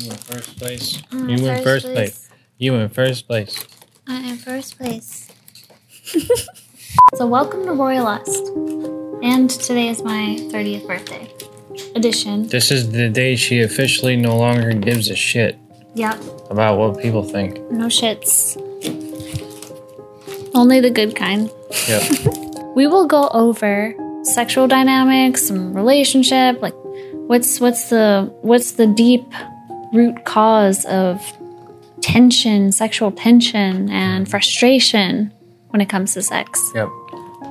You in first place. I'm you in first first place. place. You in first place. I'm in first place. so welcome to Royalust. And today is my 30th birthday edition. This is the day she officially no longer gives a shit Yep, about what people think. no shits. Only the good kind. Yep. We will go over sexual dynamics and relationship, like what's what's the what's the deep root cause of tension, sexual tension and frustration when it comes to sex. yep.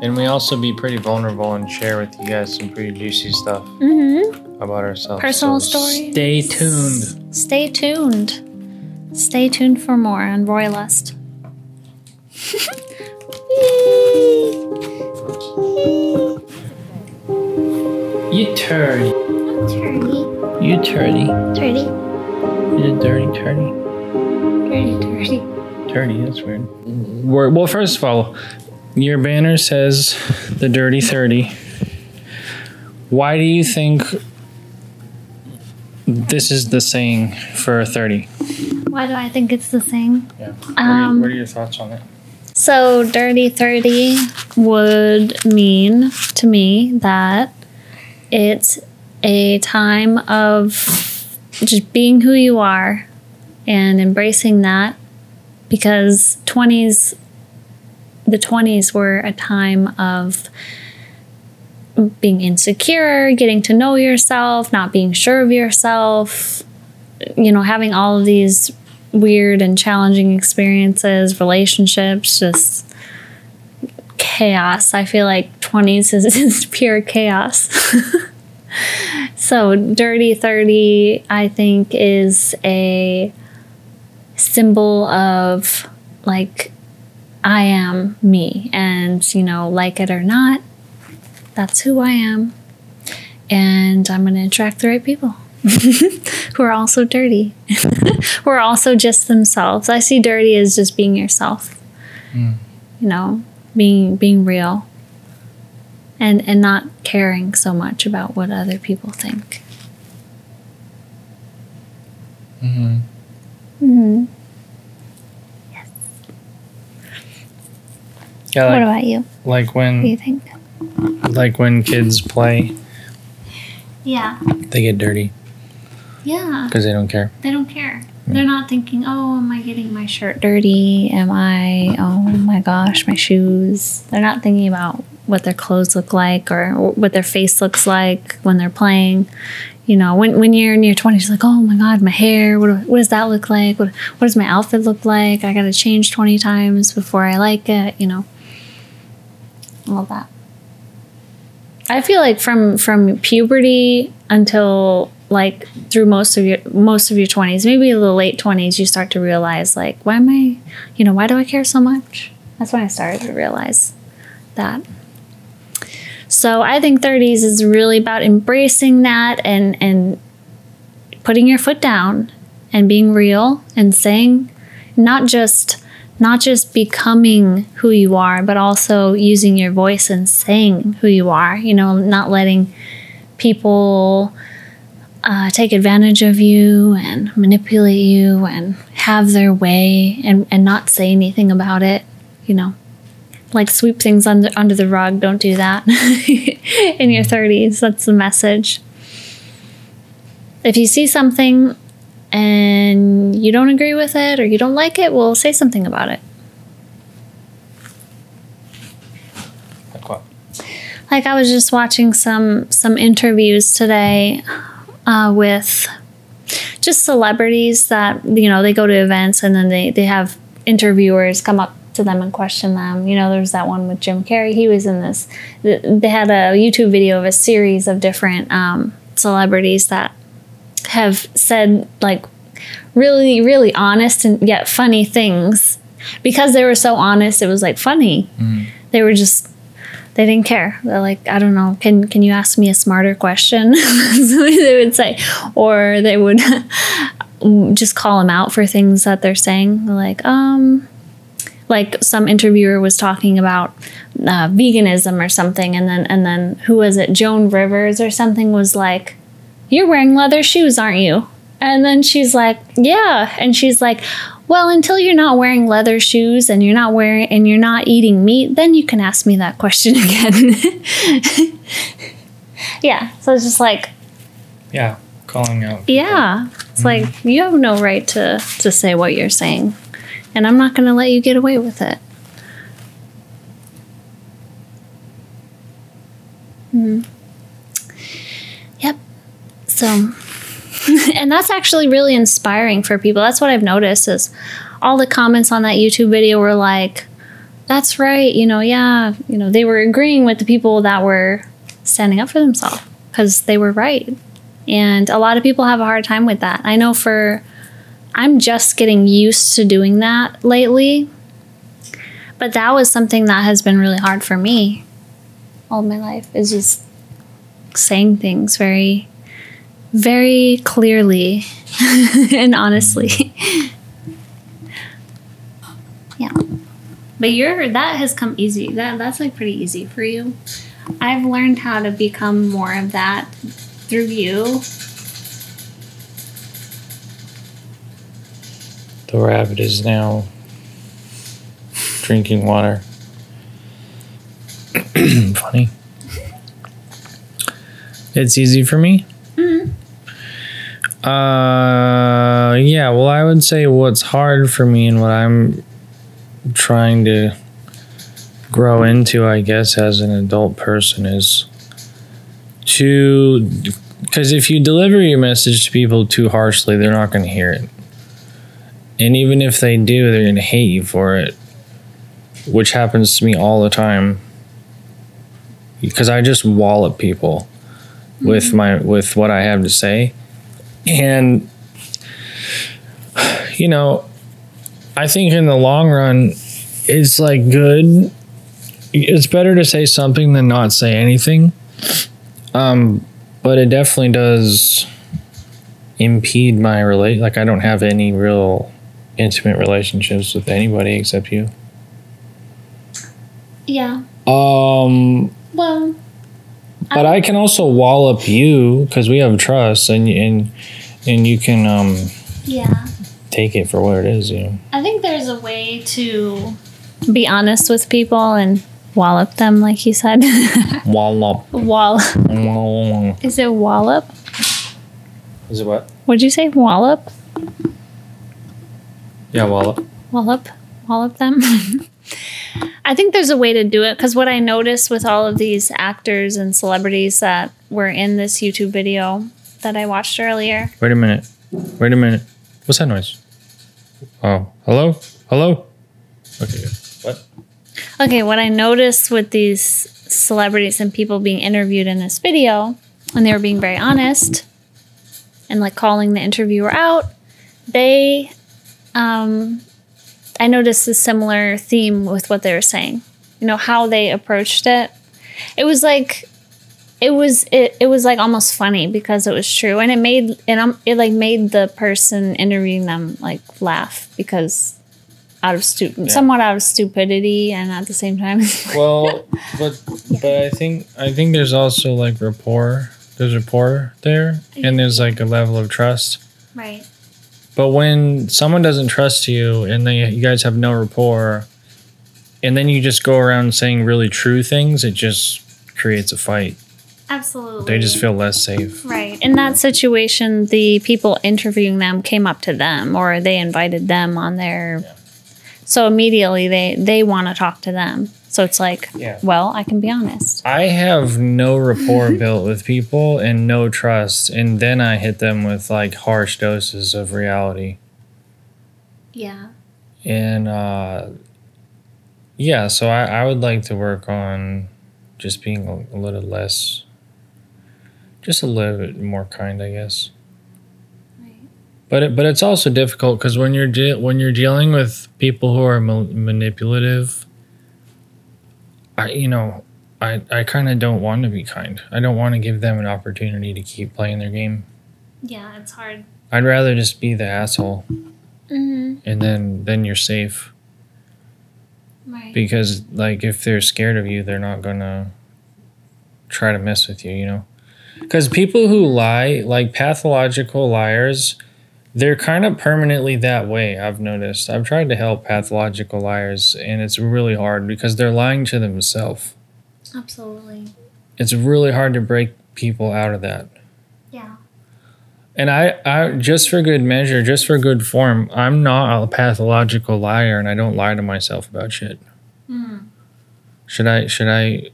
And we also be pretty vulnerable and share with you guys some pretty juicy stuff Mm-hmm. about ourselves. Personal So stories. Stay tuned. Stay tuned. Stay tuned for more on Royalust. You turdy. Turdy, You turdy. turdy, You dirty turdy. Dirty, turdy. Dirty, that's weird. We're, well, first of all, your banner says the Dirty 30. Why do you think this is the saying for 30? Why do I think it's the thing? Yeah. What, are, you- you, what are your thoughts on it? So, dirty 30 would mean to me that it's a time of just being who you are and embracing that because 20s, the 20s were a time of being insecure, getting to know yourself, not being sure of yourself, you know, having all of these weird and challenging experiences, relationships, just chaos. I feel like 20s is, is pure chaos. so, Dirty 30, I think, is a symbol of like, I am me. And, you know, like it or not, that's who I am. And I'm going to attract the right people who are also dirty who are also just themselves. I see dirty as just being yourself. Mm. You know, being being real. And and not caring so much about what other people think. Mm-hmm. hmm Yeah, what about you? like when? What do you think? like when kids play, Yeah. they get dirty Yeah. because they don't care. They don't care. They're not thinking, oh, am I getting my shirt dirty? Am I, oh my gosh, my shoes? They're not thinking about what their clothes look like or what their face looks like when they're playing. You know, when, when you're in your 20s, you're like, oh my God, my hair, what, what does that look like? What, what does my outfit look like? I got to change 20 times before I like it, you know, all that. I feel like from from puberty until like through most of your most of your 20s, maybe the late 20s, you start to realize like why am I, you know, why do I care so much? That's when I started to realize that. So I think 30s is really about embracing that and and putting your foot down and being real and saying not just not just becoming who you are, but also using your voice and saying who you are. You know, not letting people uh, take advantage of you and manipulate you and have their way and, and not say anything about it. You know, like sweep things under, under the rug. Don't do that in your 30s. That's the message. If you see something and you don't agree with it or you don't like it, well, say something about it. Like what? Like I was just watching some some interviews today uh, with just celebrities that you know they go to events and then they they have interviewers come up to them and question them. You know, there's that one with Jim Carrey. He was in this. They had a YouTube video of a series of different um, celebrities that have said like really really honest and yet funny things. Because they were so honest it was like funny. They were just they didn't care. They're like i don't know. Can can you ask me a smarter question? They would say. Or they would just call them out for things that they're saying. Like um like some interviewer was talking about uh, veganism or something and then and then who was it joan rivers or something was like you're wearing leather shoes aren't you And then she's like, Yeah. And she's like, Well, until you're not wearing leather shoes and you're not wearing and you're not eating meat, then you can ask me that question again. yeah. So it's just like, Yeah, calling out. yeah. It's like you have no right to to say what you're saying. And I'm not gonna let you get away with it. Hmm. Yep. So and that's actually really inspiring for people. That's what I've noticed is all the comments on that YouTube video were like, that's right, you know, yeah, you know, they were agreeing with the people that were standing up for themselves because they were right. And a lot of people have a hard time with that. I know for I'm just getting used to doing that lately. But that was something that has been really hard for me all my life is just saying things very very clearly and honestly. yeah. But you're that has come easy. That that's like pretty easy for you. I've learned how to become more of that through you. The rabbit is now drinking water. Funny. It's easy for me. Uh, yeah. Well, I would say what's hard for me and what I'm trying to grow into, I guess, as an adult person is to because if you deliver your message to people too harshly, they're not going to hear it. And even if they do, they're going to hate you for it, which happens to me all the time. Because I just wallop people with my with what I have to say, and you know, I think in the long run, it's like good. It's better to say something than not say anything. Um, but it definitely does impede my relate. Like I don't have any real intimate relationships with anybody except you. Yeah. Um, Well, but I can also wallop you because we have trust, and and and you can um yeah. take it for what it is. You know. I think there's a way to be honest with people and wallop them, like you said. Wallop. Wall. Wallop. Is it wallop? Is it what? Would you say wallop? Yeah, wallop. Wallop? Wallop them? I think there's a way to do it because what I noticed with all of these actors and celebrities that were in this YouTube video that I watched earlier. Wait a minute. Wait a minute. What's that noise? Oh, hello, hello. Okay. What? Okay, what I noticed with these celebrities and people being interviewed in this video, and they were being very honest and like calling the interviewer out, they, um, I noticed a similar theme with what they were saying. You know, how they approached it. It was like, it was it, it was like almost funny because it was true and it made and um, it like made the person interviewing them like laugh because out of stu- somewhat out of stupidity and at the same time Well, but but I think I think there's also like rapport. There's rapport there, and there's like a level of trust. right But when someone doesn't trust you and they you guys have no rapport, and then you just go around saying really true things, it just creates a fight. absolutely They just feel less safe. right in that situation the people interviewing them came up to them or they invited them on their so immediately they they want to talk to them so it's like Yeah. well i can be honest I have no rapport built with people and no trust, and then I hit them with like harsh doses of reality. yeah And uh, yeah, so I, I would like to work on just being a, a little less, just a little bit more kind, I guess. But it, but it's also difficult because when you're de- when you're dealing with people who are ma- manipulative, I you know I I kind of don't want to be kind. I don't want to give them an opportunity to keep playing their game. yeah it's hard I'd rather just be the asshole, mm-hmm. and then then you're safe. right because like if they're scared of you they're not gonna try to mess with you you know because people who lie like pathological liars they're kind of permanently that way. I've noticed. I've tried to help pathological liars, and it's really hard because they're lying to themselves. Absolutely. It's really hard to break people out of that. Yeah. And I, I just for good measure, just for good form, I'm not a pathological liar, and I don't lie to myself about shit. Mm. Should I? Should I?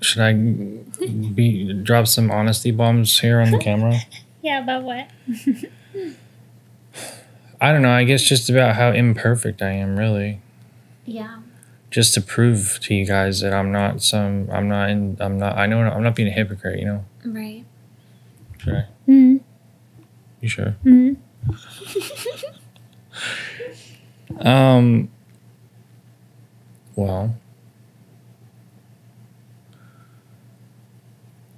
Should I be drop some honesty bombs here on the camera? Yeah, about what? I don't know. I guess just about how imperfect I am, really. Yeah. Just to prove to you guys that I'm not some. I'm not in. I'm not. I know. I'm not being a hypocrite. You know. Right. Should I? Mm. You sure? Mm. Um. Well.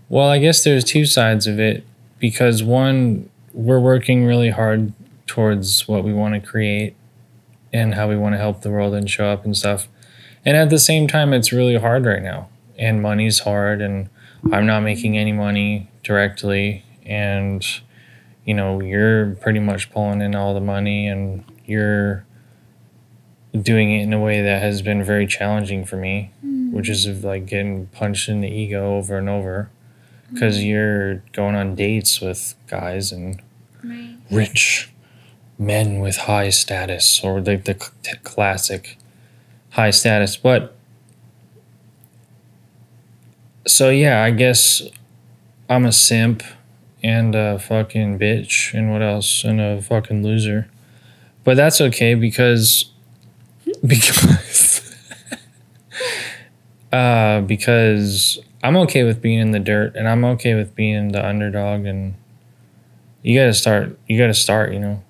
Well, I guess there's two sides of it because one, we're working really hard towards what we want to create and how we want to help the world and show up and stuff. And at the same time, it's really hard right now, and money's hard, and I'm not making any money directly, and you know, you're pretty much pulling in all the money, and you're doing it in a way that has been very challenging for me, mm-hmm. which is like getting punched in the ego over and over because mm-hmm. you're going on dates with guys and Right. rich men with high status or the, the classic high status. But so, yeah, I guess I'm a simp and a fucking bitch and what else? And a fucking loser. But that's okay because because uh because I'm okay with being in the dirt and I'm okay with being the underdog and you got to start you got to start, you know.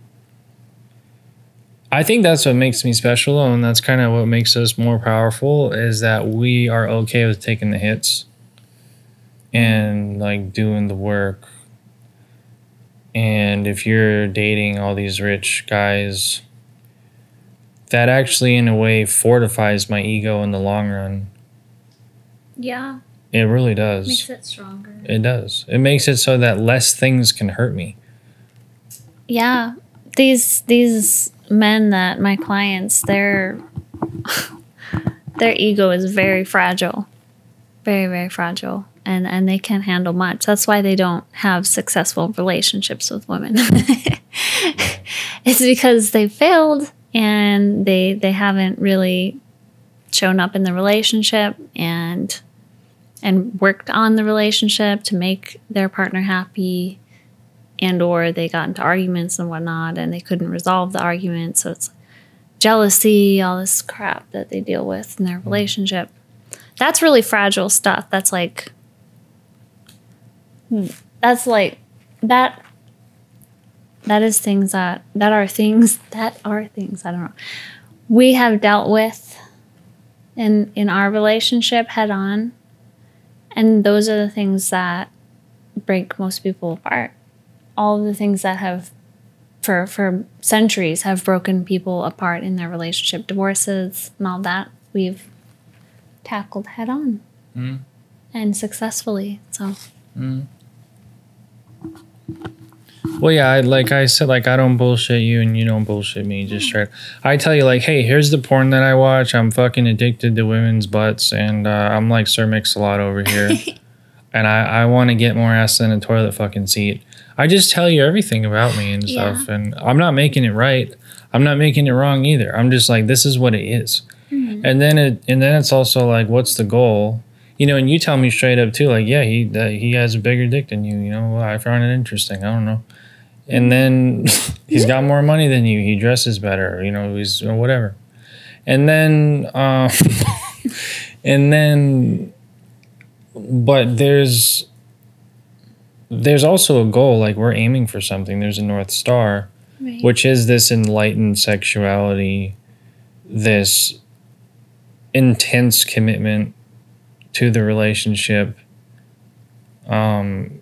I think that's what makes me special and that's kind of what makes us more powerful is that we are okay with taking the hits and like doing the work. And if you're dating all these rich guys, that actually in a way fortifies my ego in the long run. Yeah. It really does. Makes it stronger. It does. It makes it so that less things can hurt me. Yeah. These these men that my clients, their their ego is very fragile. Very, very fragile. And and they can't handle much. That's why they don't have successful relationships with women. it's because they failed and they they haven't really shown up in the relationship and and worked on the relationship to make their partner happy and or they got into arguments and whatnot and they couldn't resolve the argument. So it's jealousy all this crap that they deal with in their mm. relationship. That's really fragile stuff. That's like hmm. that's like that that is things that that are things that are things i don't know we have dealt with in in our relationship head on. And those are the things that break most people apart all of the things that have for for centuries have broken people apart in their relationship divorces and all that we've tackled head on Mm. and successfully so Well, yeah, I, like I said, like I don't bullshit you and you don't bullshit me. Just straight. I tell you, like, hey, here's the porn that I watch. I'm fucking addicted to women's butts, and uh, I'm like Sir Mix-a-Lot over here, and I I want to get more ass than a toilet fucking seat. I just tell you everything about me and Yeah. stuff, and I'm not making it right. I'm not making it wrong either. I'm just like this is what it is. and then it and then it's also like what's the goal you know and you tell me straight up too like yeah he that he has a bigger dick than you you know well, i found it interesting i don't know and then he's got more money than you he dresses better you know he's or whatever and then um and then but there's there's also a goal like we're aiming for something there's a north star right. which is this enlightened sexuality, this intense commitment to the relationship, um,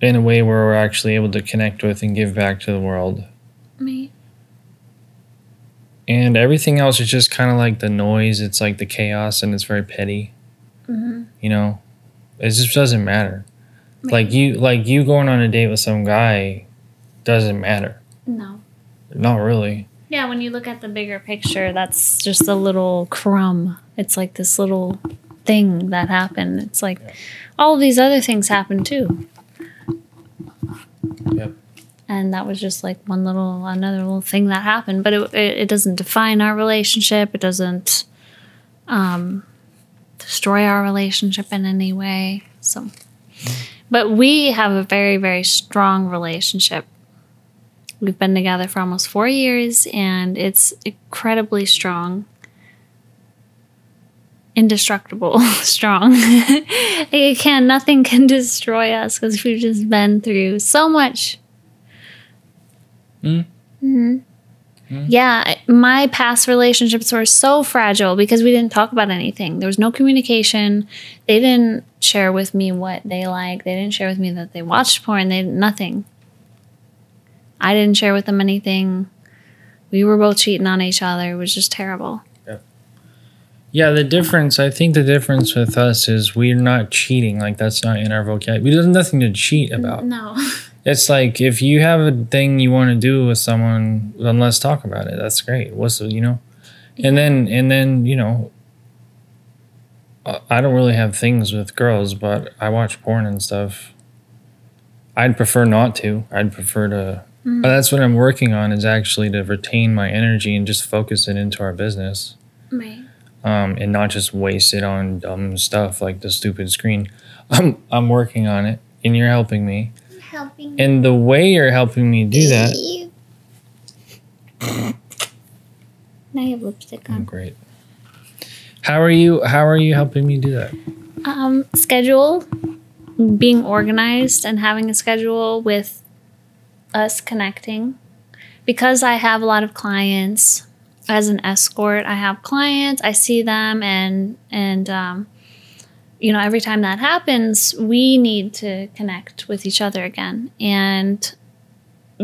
in a way where we're actually able to connect with and give back to the world. right. And everything else is just kind of like the noise, it's like the chaos, and it's very petty. hmm You know, it just doesn't matter. Right. Like you, like you going on a date with some guy, doesn't matter. No. Not really. Yeah, when you look at the bigger picture, that's just a little crumb. It's like this little thing that happened. It's like all of these other things happened too. Yep. And that was just like one little, another little thing that happened. But it, it, it doesn't define our relationship. It doesn't um, destroy our relationship in any way. So, but we have a very, very strong relationship. We've been together for almost four years and it's incredibly strong. Indestructible, strong. it can, nothing can destroy us because we've just been through so much. Mm. hmm Mm. Yeah, my past relationships were so fragile because we didn't talk about anything. There was no communication. They didn't share with me what they like. They didn't share with me that they watched porn. They nothing. I didn't share with them anything. We were both cheating on each other. It was just terrible. Yeah, the difference, I think the difference with us is we're not cheating. Like, that's not in our vocabulary. There's nothing to cheat about. No. It's like if you have a thing you want to do with someone, then let's talk about it. That's great. What's the, you know? And then, and then, you know, I- don't really have things with girls, but I watch porn and stuff. I'd prefer not to. I'd prefer to. But that's what I'm working on is actually to retain my energy and just focus it into our business Right. um, and not just waste it on dumb stuff like the stupid screen. I'm I'm working on it, and you're helping me. Helping. And the way you're helping me do that, Now you have lipstick oh, on. great. How are you? How are you helping me do that? Um, schedule, being organized and having a schedule with us connecting. Because I have a lot of clients as an escort, I have clients, I see them, and and um, you know every time that happens, we need to connect with each other again, and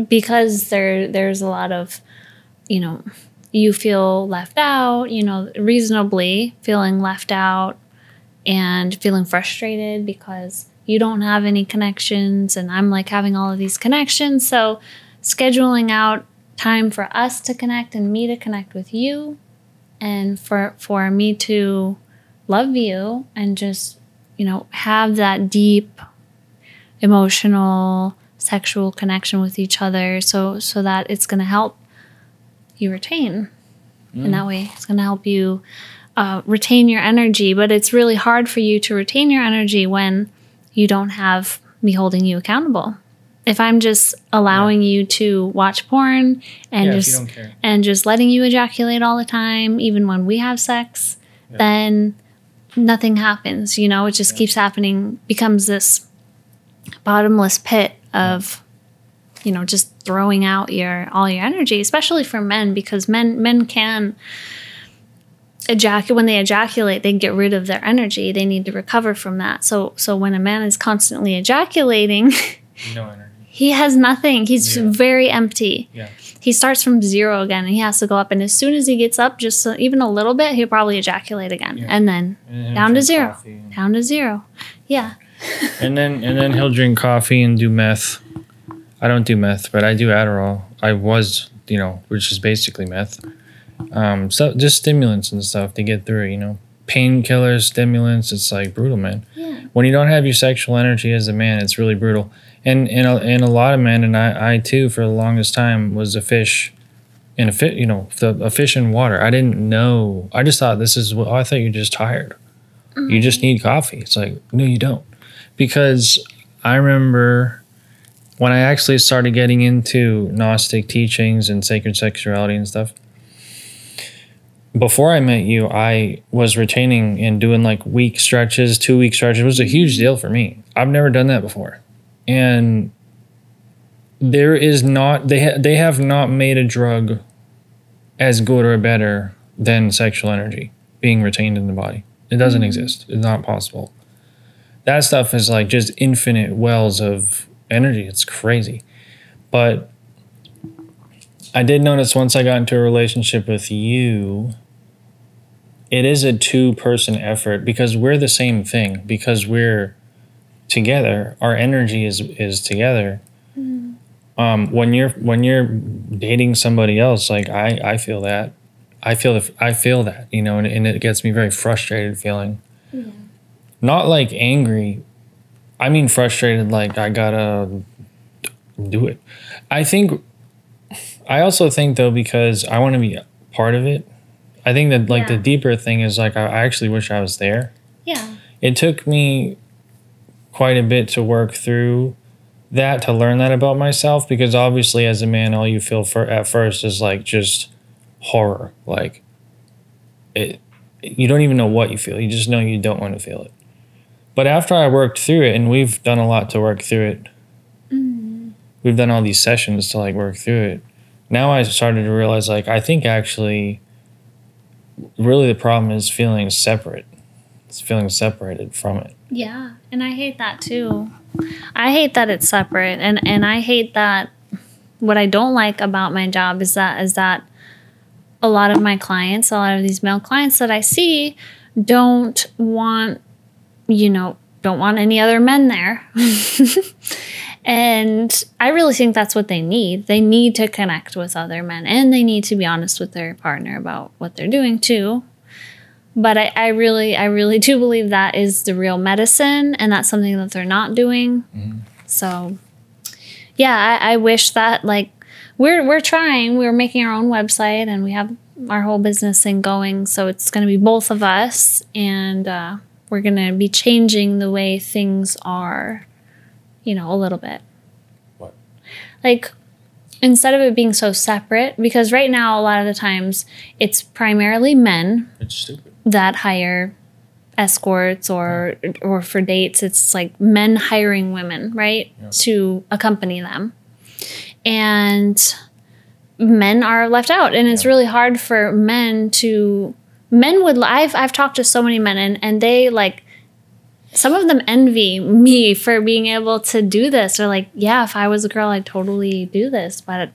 because there there's a lot of you know you feel left out, you know reasonably feeling left out and feeling frustrated because you don't have any connections and I'm like having all of these connections. So scheduling out time for us to connect and me to connect with you and for for me to love you and just, you know, have that deep emotional sexual connection with each other so so that it's going to help you retain. In that way it's going to help you uh, retain your energy, but it's really hard for you to retain your energy when you don't have me holding you accountable. If I'm just allowing you to watch porn and Yeah, just and just letting you ejaculate all the time, even when we have sex, Yeah. then nothing happens. You know, it just keeps happening, becomes this bottomless pit of you know just throwing out your all your energy especially for men because men men can ejaculate when they ejaculate they get rid of their energy they need to recover from that so so when a man is constantly ejaculating No energy. he has nothing he's Yeah. very empty Yeah. He starts from zero again and he has to go up and as soon as he gets up just uh, even a little bit he'll probably ejaculate again Yeah. and then And down to zero and- down to zero yeah And then and then he'll drink coffee and do meth. I don't do meth, but I do Adderall. I was, you know, which is basically meth. Um, so just stimulants and stuff to get through. You know, painkillers, stimulants. It's like brutal, man. yeah When you don't have your sexual energy as a man, it's really brutal. And and a, and a lot of men, and I, I too, for the longest time, was a fish. In a fit, you know, the, a fish in water. I didn't know. I just thought this is what. Oh, I thought you're just tired. You just mm-hmm. need coffee. It's like no, you don't because I remember when I actually started getting into Gnostic teachings and sacred sexuality and stuff. Before I met you, I was retaining and doing like week stretches, two week stretches. It was a huge deal for me. I've never done that before. And there is not, they, ha- they have not made a drug as good or better than sexual energy being retained in the body. It doesn't mm. exist. It's not possible that stuff is like just infinite wells of energy. It's crazy. But I did notice once I got into a relationship with you, it is a two person effort because we're the same thing, because we're together, our energy is is together. um, when you're when you're dating somebody else, like I I feel that, I feel the, I feel that you know, and, and it gets me very frustrated feeling. Not like angry. I mean frustrated. Like I gotta do it. I think. I also think though because I want to be part of it. I think that like the deeper thing is like I, I actually wish I was there Yeah. it took me quite a bit to work through that to learn that about myself because obviously as a man all you feel for at first is like just horror like it you don't even know what you feel you just know you don't want to feel it. But after i worked through it and we've done a lot to work through it mm-hmm. we've done all these sessions to like work through it now i started to realize like i think actually really the problem is feeling separate it's feeling separated from it Yeah, and I hate that too. I hate that it's separate, and and I hate that. What I don't like about my job is that is that a lot of my clients, a lot of these male clients that I see, don't want, you know, don't want any other men there. and I really think that's what they need. They need to connect with other men, and they need to be honest with their partner about what they're doing too but I, I really i really do believe that is the real medicine and that's something that they're not doing. So yeah I, I wish that like we're we're trying. We're making our own website and we have our whole business thing going. So it's going to be both of us and uh, we're going to be changing the way things are you know a little bit. What? like instead of it being so separate because right now a lot of the times it's primarily men. It's stupid that hire escorts or or for dates it's like men hiring women right to accompany them. And men are left out and it's really hard for men to men would I've I've talked to so many men and and they like some of them envy me for being able to do this. Or like yeah if I was a girl I'd totally do this but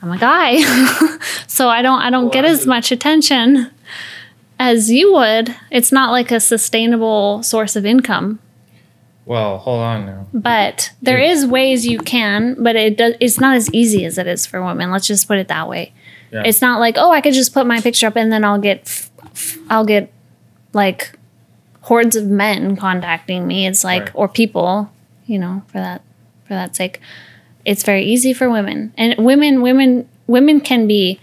I'm a guy so I don't I don't get as much attention as you would, it's not like a sustainable source of income. well hold on now But there is ways you can, but it does. It's not as easy as it is for women. Let's just put it that way. Yeah. It's not like oh, I could just put my picture up and then I'll get, I'll get, like, hordes of men contacting me. It's like Right. or people, you know, for that for that sake. It's very easy for women, and women, women, women can be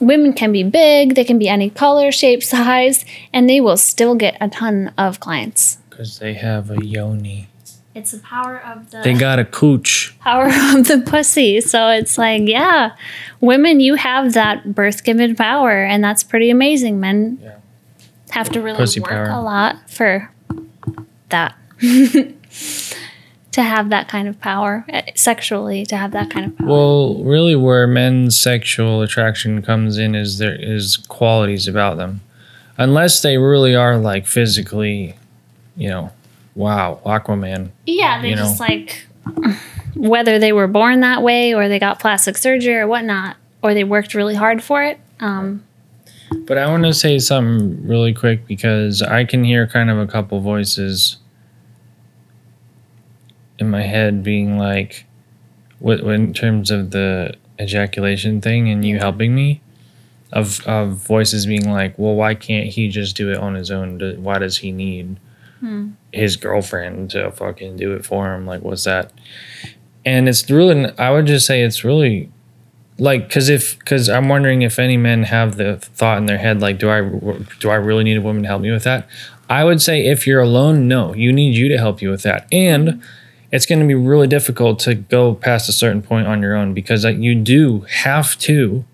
women can be big, they can be any color, shape, size, and they will still get a ton of clients. because they have a yoni It's the power of the they got a cooch power of the pussy. So it's like, yeah, women, you have that birth given power, and that's pretty amazing. Men Yeah. have to really Pussy work power. a lot for that. to have that kind of power eh, sexually to have that kind of power well really where men's sexual attraction comes in is there is qualities about them unless they really are like physically you know wow aquaman Yeah, they just know. like whether they were born that way or they got plastic surgery or whatnot, or they worked really hard for it. Um, But I want to say something really quick because I can hear kind of a couple voices in my head being like, what in terms of the ejaculation thing and you helping me, of of voices being like, well, why can't he just do it on his own? Why does he need hmm. his girlfriend to fucking do it for him? Like, what's that? And it's really, I would just say it's really like because if because i'm wondering if any men have the thought in their head like do i do i really need a woman to help me with that i would say if you're alone no you need you to help you with that and hmm. It's going to be really difficult to go past a certain point on your own because you do have to.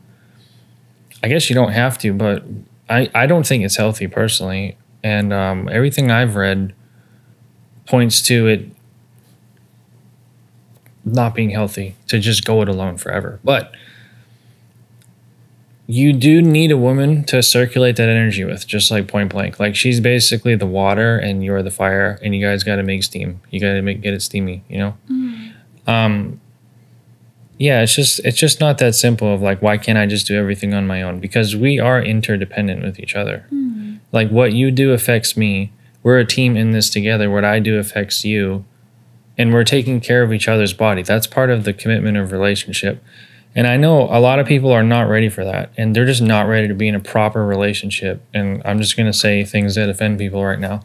I guess you don't have to but i i don't think it's healthy personally. And um, everything i've read points to it not being healthy to just go it alone forever. But you do need a woman to circulate that energy with, just like point blank. Like she's basically the water and you're the fire, and you guys got to make steam. You got to make get it steamy, you know. Um, yeah, it's just it's just not that simple. Of like, why can't I just do everything on my own? Because we are interdependent with each other. Like what you do affects me. We're a team in this together. What I do affects you. and we're taking care of each other's body. That's part of the commitment of relationship. And I know a lot of people are not ready for that, and they're just not ready to be in a proper relationship. And I'm just gonna say things that offend people right now,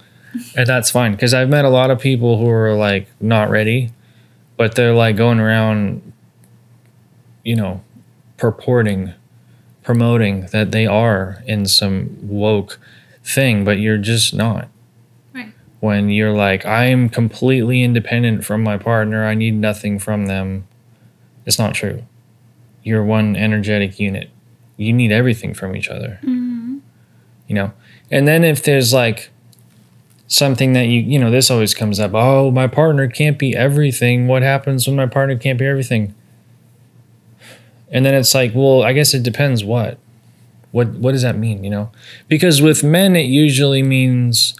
and that's fine because I've met a lot of people who are like not ready, but they're like going around, you know, purporting, promoting that they are in some woke thing, but you're just not. Right. When you're like, I'm completely independent from my partner, I need nothing from them. It's not true. You're one energetic unit. You need everything from each other. Mm-hmm. You know? And then if there's like something that you, you know, this always comes up oh, my partner can't be everything. What happens when my partner can't be everything? And then it's like, well, I guess it depends what. What what does that mean, you know? Because with men it usually means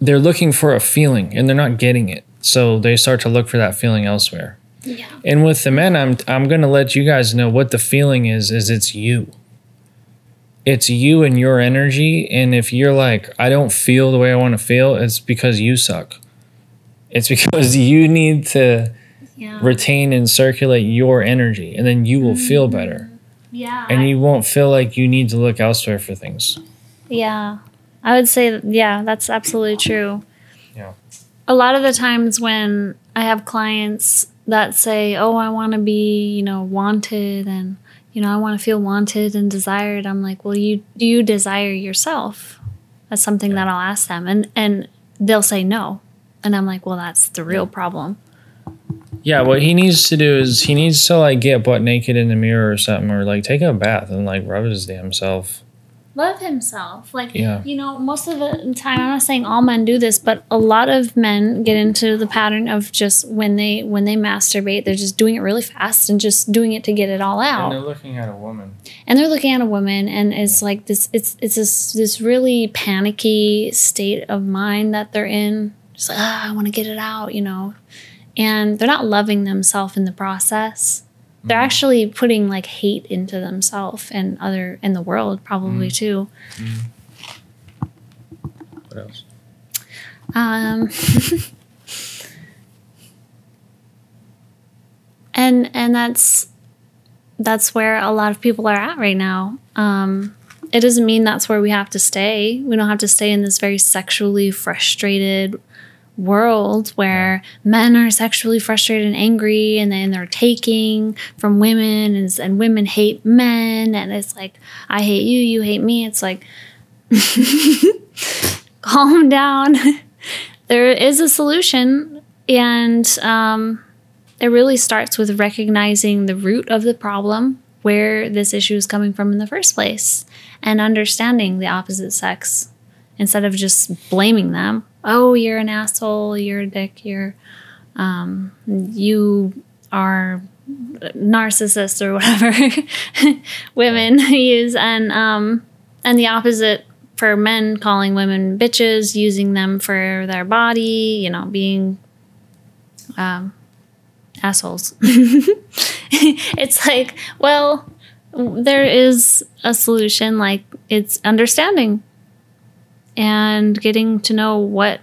they're looking for a feeling and they're not getting it. So they start to look for that feeling elsewhere. Yeah. And with the men, I'm I'm gonna let you guys know what the feeling is. Is it's you. It's you and your energy. And if you're like, I don't feel the way I want to feel, it's because you suck. It's because you need to Yeah. retain and circulate your energy, and then you will feel mm-hmm. better. yeah. And you won't feel like you need to look elsewhere for things. Yeah. I would say, that- yeah, that's absolutely true. Yeah. A lot of the times when I have clients that say, oh, I want to be, you know, wanted and, you know, I want to feel wanted and desired, I'm like, well, you do you desire yourself? That's something that I'll ask them. And, and they'll say no. And I'm like, well, that's the real problem. Yeah, what he needs to do is he needs to like get butt naked in the mirror or something, or like take a bath and like rub his damn self. Love himself. Like, Yeah. you know, most of the time, I'm not saying all men do this, but a lot of men get into the pattern of just when they when they masturbate, they're just doing it really fast and just doing it to get it all out. And they're looking at a woman. And they're looking at a woman, and it's like this. It's it's this this really panicky state of mind that they're in. Just like, ah, I want to get it out, you know. And they're not loving themselves in the process. They're actually putting like hate into themselves and other in the world probably too. What else? Um, and and that's that's where a lot of people are at right now. Um, it doesn't mean that's where we have to stay. We don't have to stay in this very sexually frustrated world where men are sexually frustrated and angry and then they're taking from women and, and women hate men and it's like i hate you you hate me. It's like calm down. There is a solution and um, it really starts with recognizing the root of the problem where this issue is coming from in the first place and understanding the opposite sex instead of just blaming them. Oh you're an asshole you're a dick you're um, you are narcissist or whatever women use. And um, and the opposite for men calling women bitches using them for their body you know being um, assholes. It's like well there is a solution like it's understanding and getting to know what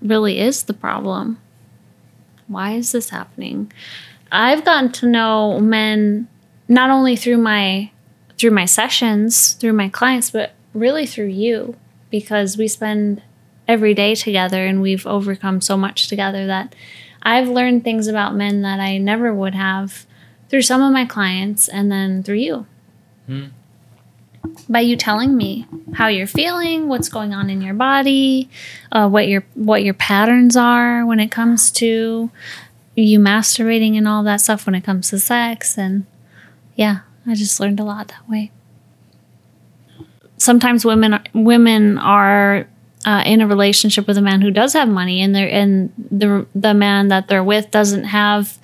really is the problem. Why is this happening? I've gotten to know men not only through my through my sessions, through my clients, but really through you because we spend every day together and we've overcome so much together that I've learned things about men that I never would have through some of my clients and then through you hmm. By you telling me how you're feeling, what's going on in your body, uh, what your what your patterns are when it comes to you masturbating and all that stuff when it comes to sex, and yeah, I just learned a lot that way. Sometimes women women are uh, in a relationship with a man who does have money, and they're and the the man that they're with doesn't have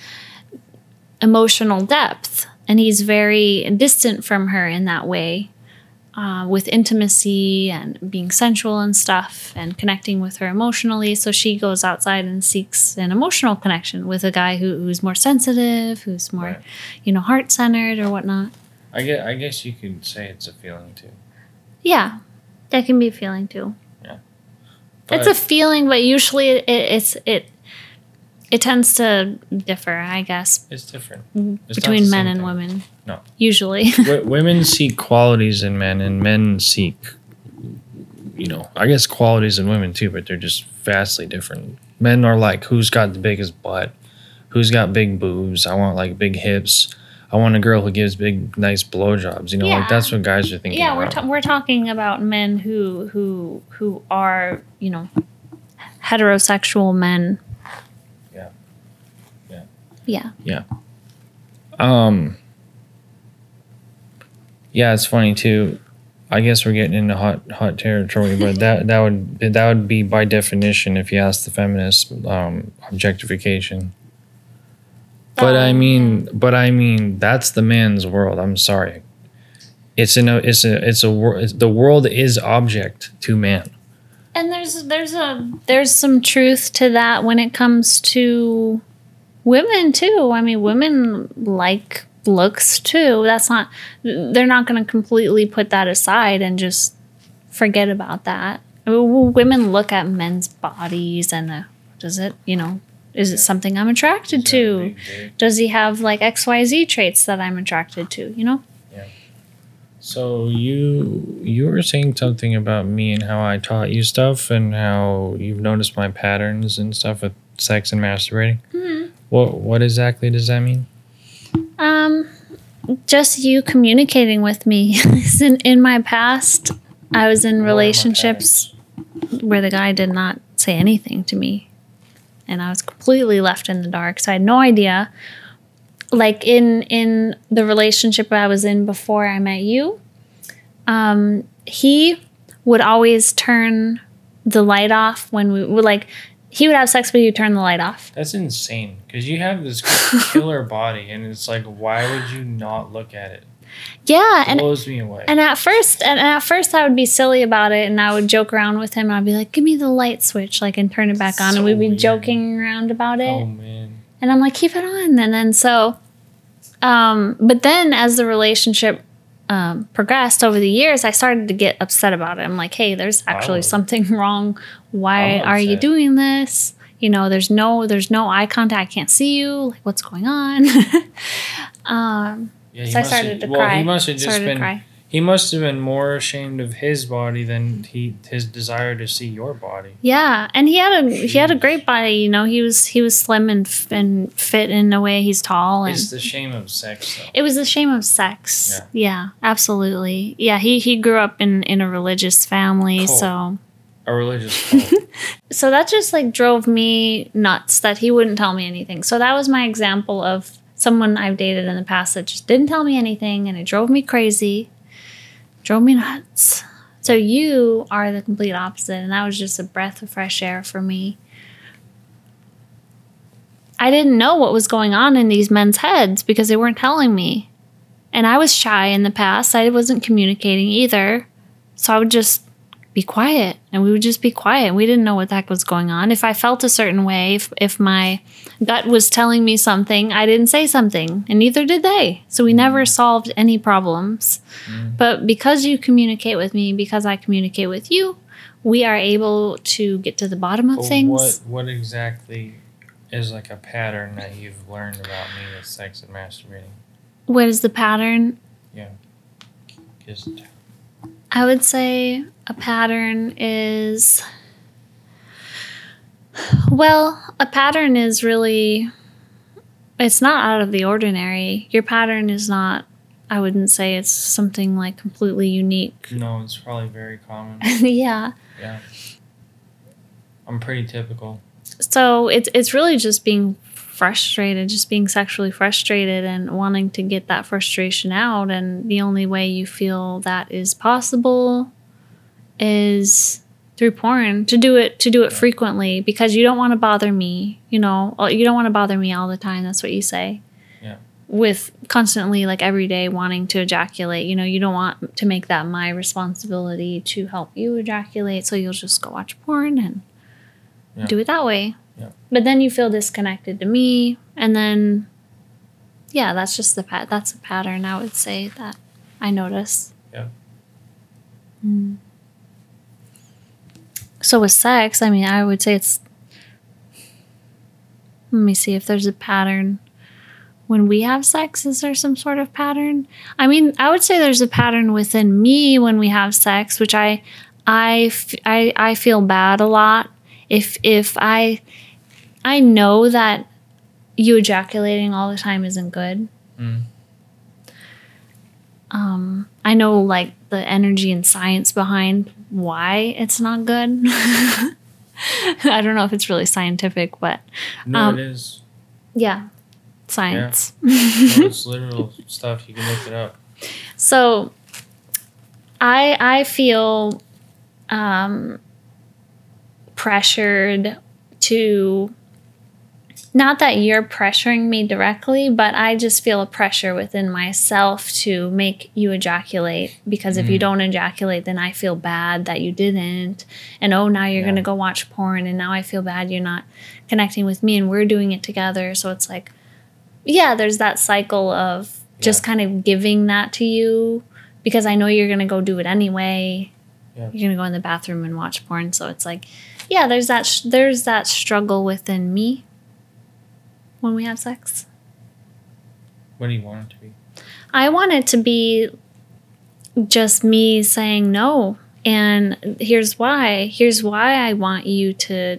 emotional depth, and he's very distant from her in that way uh, with intimacy and being sensual and stuff and connecting with her emotionally. So she goes outside and seeks an emotional connection with a guy who, who's more sensitive, who's more, Right. you know, heart centered or whatnot. I guess, I guess you could say it's a feeling too. Yeah, that can be a feeling too. Yeah. it's a feeling, but usually it, it's it It tends to differ, I guess, It's different. It's between men and thing. women. No. Usually. W- women seek qualities in men, and men seek, you know, I guess qualities in women too, but they're just vastly different. Men are like, who's got the biggest butt? Who's got big boobs? I want like big hips. I want a girl who gives big, nice blowjobs. You know, Yeah. like that's what guys are thinking. yeah, we're ta- we're talking about men who who who are, you know, heterosexual men. Yeah. Yeah. Yeah. Yeah. Um. Yeah, it's funny too. I guess we're getting into hot hot territory, but that that would that would be by definition if you ask the feminists um, objectification. But I Um, mean, but I mean, that's the man's world. I'm sorry. It's in a it's a it's a wor- the world is object to man. And there's there's a there's some truth to that when it comes to women too. I mean, women like looks too. That's not they're not going to completely put that aside and just forget about that. I mean, women look at men's bodies and uh, does it, you know, is it something I'm attracted to? Does he have like XYZ traits that I'm attracted to, you know? Yeah. So you you were saying something about me and how I taught you stuff and how you've noticed my patterns and stuff with sex and masturbating. Mhm. What what exactly does that mean? Um, just you communicating with me. in, in my past, I was in What are my relationships where the guy did not say anything to me, and I was completely left in the dark. So I had no idea. Like in in the relationship I was in before I met you, um, he would always turn the light off when we would like. He would have sex, but he'd turn the light off. That's insane because you have this killer body and it's like why would you not look at it? Yeah, and blows me away. And at first, and at first, I would be silly about it, and I would joke around with him. And I'd be like, "Give me the light switch, like, and turn it back on." So and we'd be weird. joking around about it. oh man. And I'm like, "Keep it on." And then so, um, but then as the relationship um, progressed over the years, I started to get upset about it. I'm like, "Hey, there's actually something wrong. Why are you doing this?" You know, there's no, there's no eye contact. I can't see you. Like, what's going on? um, Yeah, so I started to well, cry. He must have just been he must have been more ashamed of his body than he his desire to see your body. Yeah, and he had a he had a great body. You know, he was he was slim and f- and fit in a way. He's tall, and It's the shame of sex though. it was the shame of sex. Yeah, absolutely. Yeah, he he grew up in in a religious family, Cool. so A religious cult. so that just like drove me nuts that he wouldn't tell me anything. So that was my example of someone I've dated in the past that just didn't tell me anything, and it drove me crazy, drove me nuts. So you are the complete opposite, and that was just a breath of fresh air for me. I didn't know what was going on in these men's heads because they weren't telling me. And I was shy in the past. I wasn't communicating either. So I would just be quiet and we would just be quiet. We didn't know what the heck was going on. If I felt a certain way, if, if my gut was telling me something, I didn't say something and neither did they. So we never mm. solved any problems. Mm. But because you communicate with me, because I communicate with you, we are able to get to the bottom of But things. What what exactly is like a pattern that you've learned about me with sex and masturbating? what is the pattern? Yeah, just I would say a pattern is well, a pattern is really it's not out of the ordinary. Your pattern is not I wouldn't say it's something like completely unique. no, it's probably very common. yeah. Yeah. I'm pretty typical. So it's it's really just being frustrated, just being sexually frustrated and wanting to get that frustration out and the only way you feel that is possible is through porn to do it to do it frequently because you don't want to bother me, you know. uh, You don't want to bother me all the time, that's what you say. Yeah. With constantly like every day wanting to ejaculate, you know, you don't want to make that my responsibility to help you ejaculate, so you'll just go watch porn and Yeah. do it that way. Yeah. But then you feel disconnected to me, and then, yeah, that's just the pat. That's a pattern I would say that I notice. Yeah. Mm. So with sex, I mean, I would say it's Let me see if there's a pattern. When we have sex, is there some sort of pattern? I mean, I would say there's a pattern within me when we have sex, which I, I, I, I feel bad a lot. If if I, I know that you ejaculating all the time isn't good. Mm. Um, I know like the energy and science behind why it's not good. I don't know if it's really scientific, but No, Um, it is. yeah, science. No, it's literal stuff. You can look it up. So I I feel um pressured to not that you're pressuring me directly, but I just feel a pressure within myself to make you ejaculate because if you Mm. don't ejaculate, then I feel bad that you didn't. And oh, now you're Yeah. going to go watch porn and now I feel bad you're not connecting with me and we're doing it together. So it's like yeah, there's that cycle of just Yeah. kind of giving that to you because I know you're going to go do it anyway. Yeah. You're going to go in the bathroom and watch porn, so it's like yeah, there's that sh- there's that struggle within me when we have sex. What do you want it to be? I want it to be just me saying no. And here's why. Here's why I want you to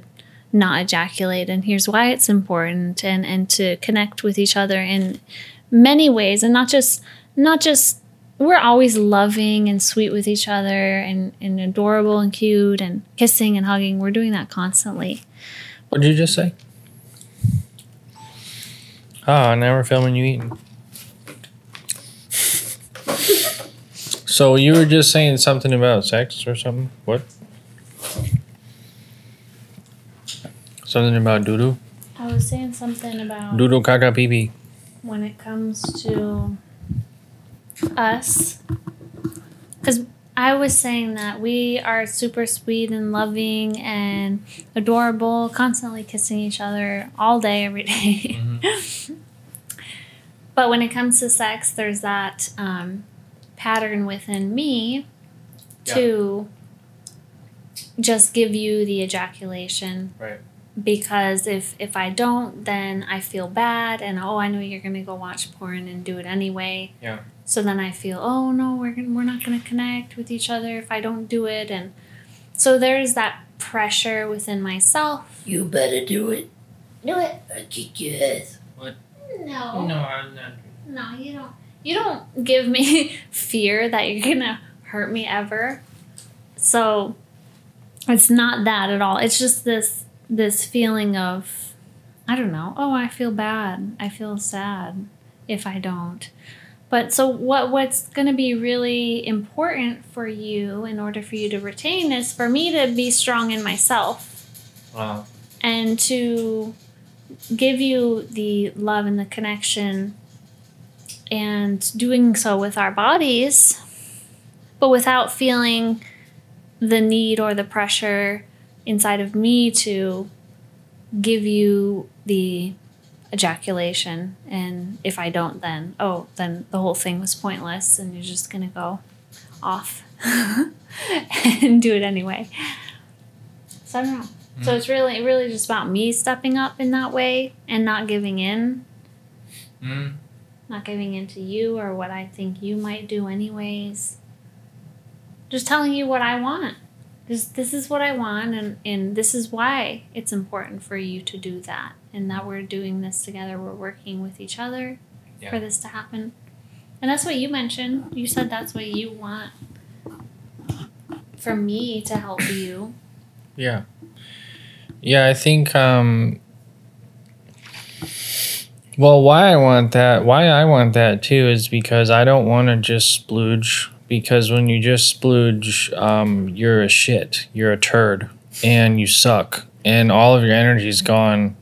not ejaculate. And here's why it's important and, and to connect with each other in many ways and not just not just we're always loving and sweet with each other and, and adorable and cute and kissing and hugging. We're doing that constantly. What did you just say? Ah, now we're filming you eating. So you were just saying something about sex or something? What? Something about doodoo? I was saying something about Doodoo caca pee pee. when it comes to us because i was saying that we are super sweet and loving and adorable constantly kissing each other all day every day. but when it comes to sex there's that um, pattern within me Yeah. to just give you the ejaculation Right. because if if I don't, then I feel bad, and oh, I know you're gonna go watch porn and do it anyway. Yeah. So then I feel, oh no, we're gonna, we're not gonna connect with each other if I don't do it, and so there's that pressure within myself. You better do it. Do it. I'll kick your ass. What? No. No, I'm not. No, you don't. You don't give me fear that you're gonna hurt me ever. So it's not that at all. It's just this this feeling of I don't know. Oh, I feel bad. I feel sad if I don't. But so what what's going to be really important for you in order for you to retain is for me to be strong in myself Wow. and to give you the love and the connection and doing so with our bodies but without feeling the need or the pressure inside of me to give you the ejaculation and if i don't then oh then the whole thing was pointless and you're just gonna go off and do it anyway so i don't know so it's really really just about me stepping up in that way and not giving in Mm. not giving in to you or what I think you might do anyways. Just telling you what I want. This this is what I want and, and this is why it's important for you to do that. And that we're doing this together. We're working with each other Yeah. for this to happen. And that's what you mentioned. You said that's what you want for me to help you. Yeah. Yeah, I think um well why I want that why I want that too is because I don't want to just splooge because when you just splooge um you're a shit. You're a turd and you suck and all of your energy's gone.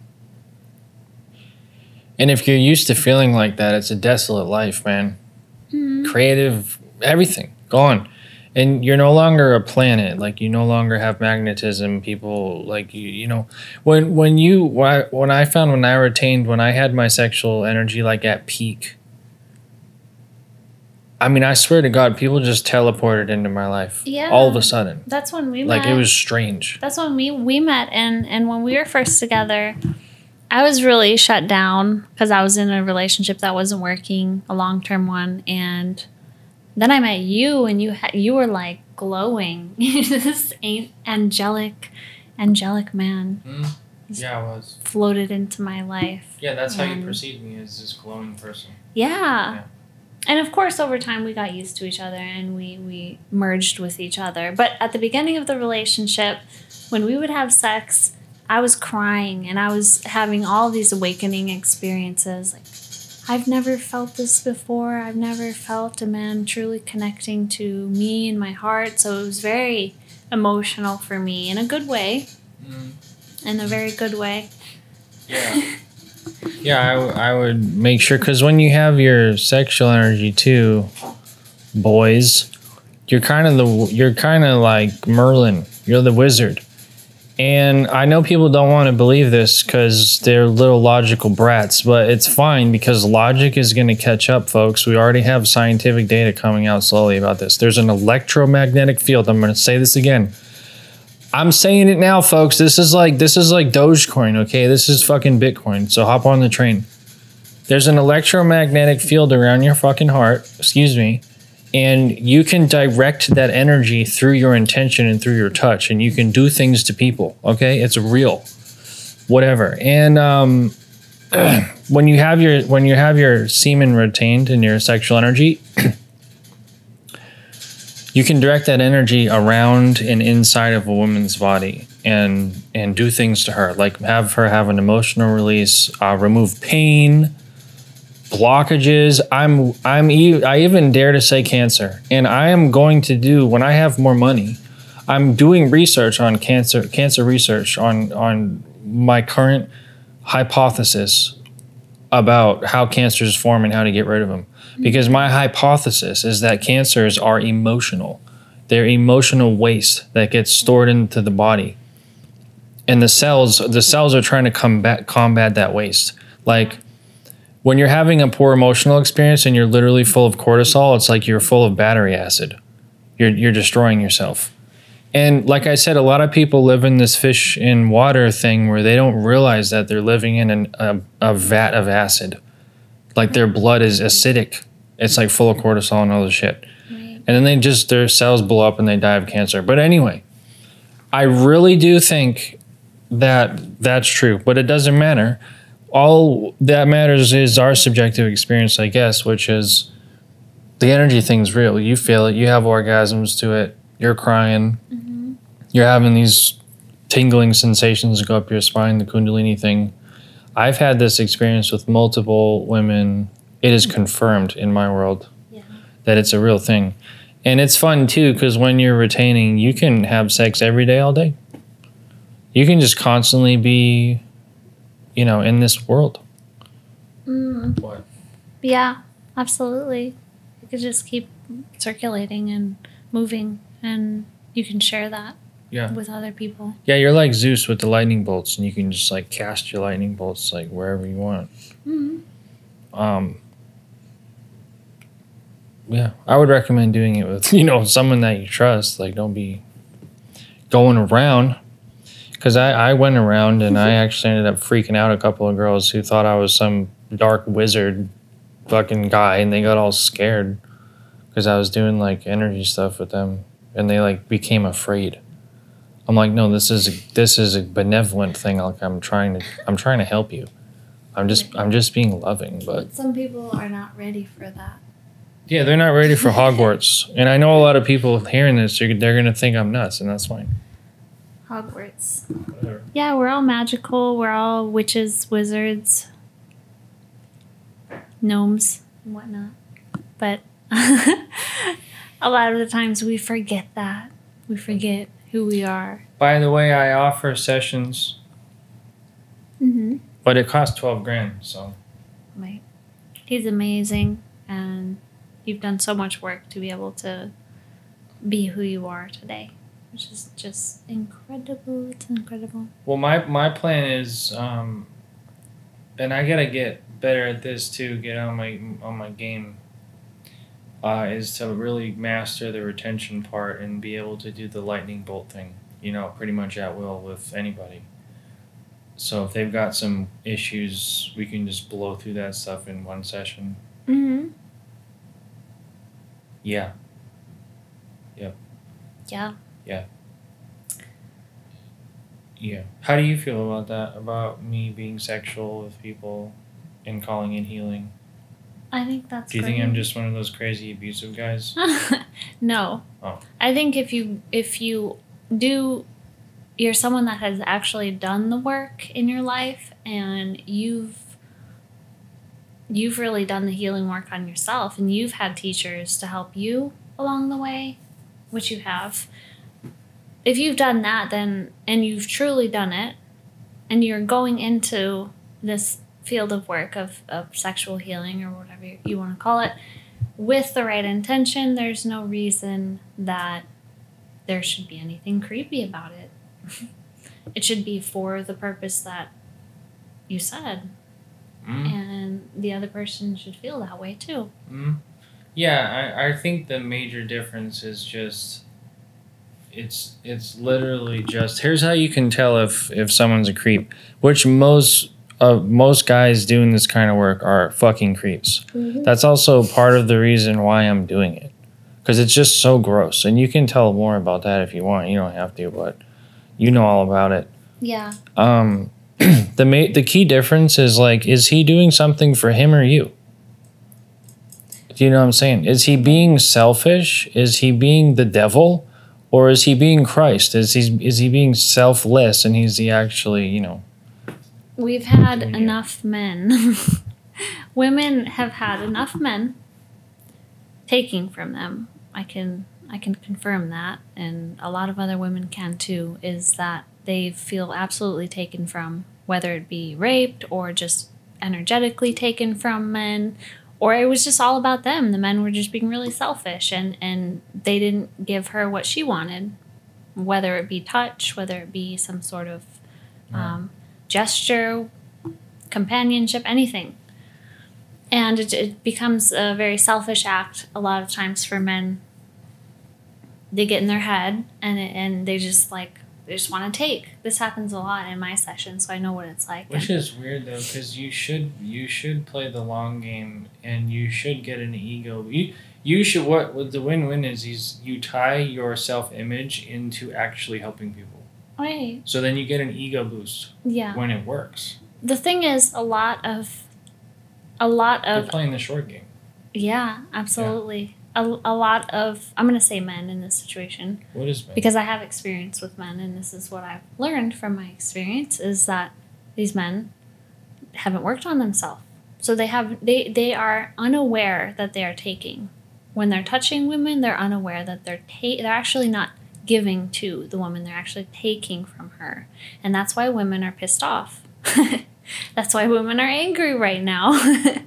And if you're used to feeling like that, it's a desolate life, man. Mm-hmm. Creative everything gone and you're no longer a planet like you no longer have magnetism people like you you know when when you when I, when I found when I retained when I had my sexual energy like at peak I mean I swear to god people just teleported into my life Yeah. all of a sudden That's when we like met. it was strange That's when we we met and and when we were first together, I was really shut down because I was in a relationship that wasn't working, a long term one, and then I met you, and you had you were like glowing. this ain't angelic, angelic man mm-hmm. Yeah, I was. floated into my life. Yeah, that's how you perceive me as this glowing person. Yeah. Yeah. And of course, over time, we got used to each other and we, we merged with each other. But at the beginning of the relationship, when we would have sex, I was crying and I was having all these awakening experiences. Like, I've never felt this before. I've never felt a man truly connecting to me in my heart. So it was very emotional for me in a good way, mm-hmm. in a very good way. Yeah. yeah, I, w- I would make sure because when you have your sexual energy too, boys, you're kind of the you're kind of like Merlin. You're the wizard. And I know people don't want to believe this because they're little logical brats, but it's fine because logic is going to catch up, folks. We already have scientific data coming out slowly about this. There's an electromagnetic field. I'm going to say this again. I'm saying it now, folks. This is like this is like Dogecoin, okay? This is fucking Bitcoin. So hop on the train. There's an electromagnetic field around your fucking heart, excuse me, and you can direct that energy through your intention and through your touch, and you can do things to people, okay? It's real. Whatever. And um when you have your when you have your semen retained in your sexual energy, you can direct that energy around and inside of a woman's body and and do things to her like have her have an emotional release uh, remove pain blockages. I'm i'm i even dare to say cancer. And i am going to do when i have more money i'm doing research on cancer cancer research on on my current hypothesis about how cancers form and how to get rid of them because my hypothesis is that cancers are emotional. They're emotional waste that gets stored into the body. And the cells the cells are trying to combat combat that waste. Like when you're having a poor emotional experience and you're literally full of cortisol it's like you're full of battery acid you're, you're destroying yourself and like i said a lot of people live in this fish in water thing where they don't realize that they're living in an, a, a vat of acid like their blood is acidic it's like full of cortisol and all this shit Right. and then they just their cells blow up and they die of cancer. But anyway, I really do think that that's true, but it doesn't matter. All that matters is our subjective experience, I guess, which is the energy thing's real. You feel it. You have orgasms to it. You're crying. Mm-hmm. You're having these tingling sensations go up your spine, the Kundalini thing. I've had this experience with multiple women. It is confirmed in my world Yeah. that it's a real thing. And it's fun too because when you're retaining, you can have sex every day, all day. You can just constantly be, you know, in this world. Mm, What? yeah, absolutely. You could just keep circulating and moving, and you can share that Yeah. with other people. Yeah, you're like Zeus with the lightning bolts, and you can just like cast your lightning bolts like wherever you want. Mm. Um, yeah, I would recommend doing it with you know someone that you trust. Like, don't be going around because I I went around and I actually ended up freaking out a couple of girls who thought I was some dark wizard fucking guy, and they got all scared because I was doing like energy stuff with them, and they like became afraid. I'm like, no, this is a, this is a benevolent thing. Like, I'm trying to I'm trying to help you. I'm just I'm just being loving, but. Some people are not ready for that. Yeah, they're not ready for Hogwarts, and I know a lot of people hearing this, they're, they're gonna think I'm nuts, and that's fine. Hogwarts. Yeah, we're all magical. We're all witches, wizards, gnomes, and whatnot. But a lot of the times we forget that. We forget who we are. By the way, I offer sessions, Mm-hmm. but it costs twelve grand. So Right. He's amazing, and you've done so much work to be able to be who you are today, which is just incredible. It's incredible. Well, my my plan is, um, and I gotta get better at this too. Get on my on my game. Uh, is to really master the retention part and be able to do the lightning bolt thing. You know, pretty much at will with anybody. So if they've got some issues, we can just blow through that stuff in one session. Mm-hmm. Yeah. Yep. Yeah. Yeah. Yeah. How do you feel about that? About me being sexual with people and calling in healing? I think that's. Do you think. I'm just one of those crazy abusive guys? no. Oh. I think if you if you do you're someone that has actually done the work in your life and you've you've really done the healing work on yourself and you've had teachers to help you along the way, which you have. If you've done that then and you've truly done it and you're going into this field of work of, of sexual healing or whatever you, you want to call it with the right intention, there's no reason that there should be anything creepy about it. it should be for the purpose that you said, Mm. and the other person should feel that way too. Mm. Yeah, I, I think the major difference is just it's it's literally just here's how you can tell if if someone's a creep, which most uh, most guys doing this kind of work are fucking creeps. That's also part of the reason why I'm doing it. Because it's just so gross. And you can tell more about that if you want. You don't have to, but you know all about it. Yeah. Um, the ma- the key difference is like, is he doing something for him or you? Do you know what I'm saying? Is he being selfish? Is he being the devil? Or is he being Christ? Is he is he being selfless and he's he actually, you know, We've had Doing it. enough men. Women have had enough men taking from them. I can I can confirm that and a lot of other women can too is that they feel absolutely taken from whether it be raped or just energetically taken from men or it was just all about them. The men were just being really selfish and and they didn't give her what she wanted whether it be touch, whether it be some sort of um, gesture, companionship, anything. And it, it becomes a very selfish act a lot of times for men. They get in their head and and they just like they just want to take. This happens a lot in my session, so I know what it's like. Which is weird though, because you should you should play the long game and you should get an ego. You you should what what the win win is is you tie your self image into actually helping people. Wait, So then you get an ego boost yeah. when it works. The thing is, a lot of, a lot of. You're of playing the short game. yeah, absolutely. A, a lot of I'm gonna say men in this situation What is man? because I have experience with men, and this is what I've learned from my experience is that these men haven't worked on themselves. So they have they they are unaware that they are taking. When they're touching women, they're unaware that they're ta- they're actually not giving to the woman, they're actually taking from her. And that's why women are pissed off. that's why women are angry right now.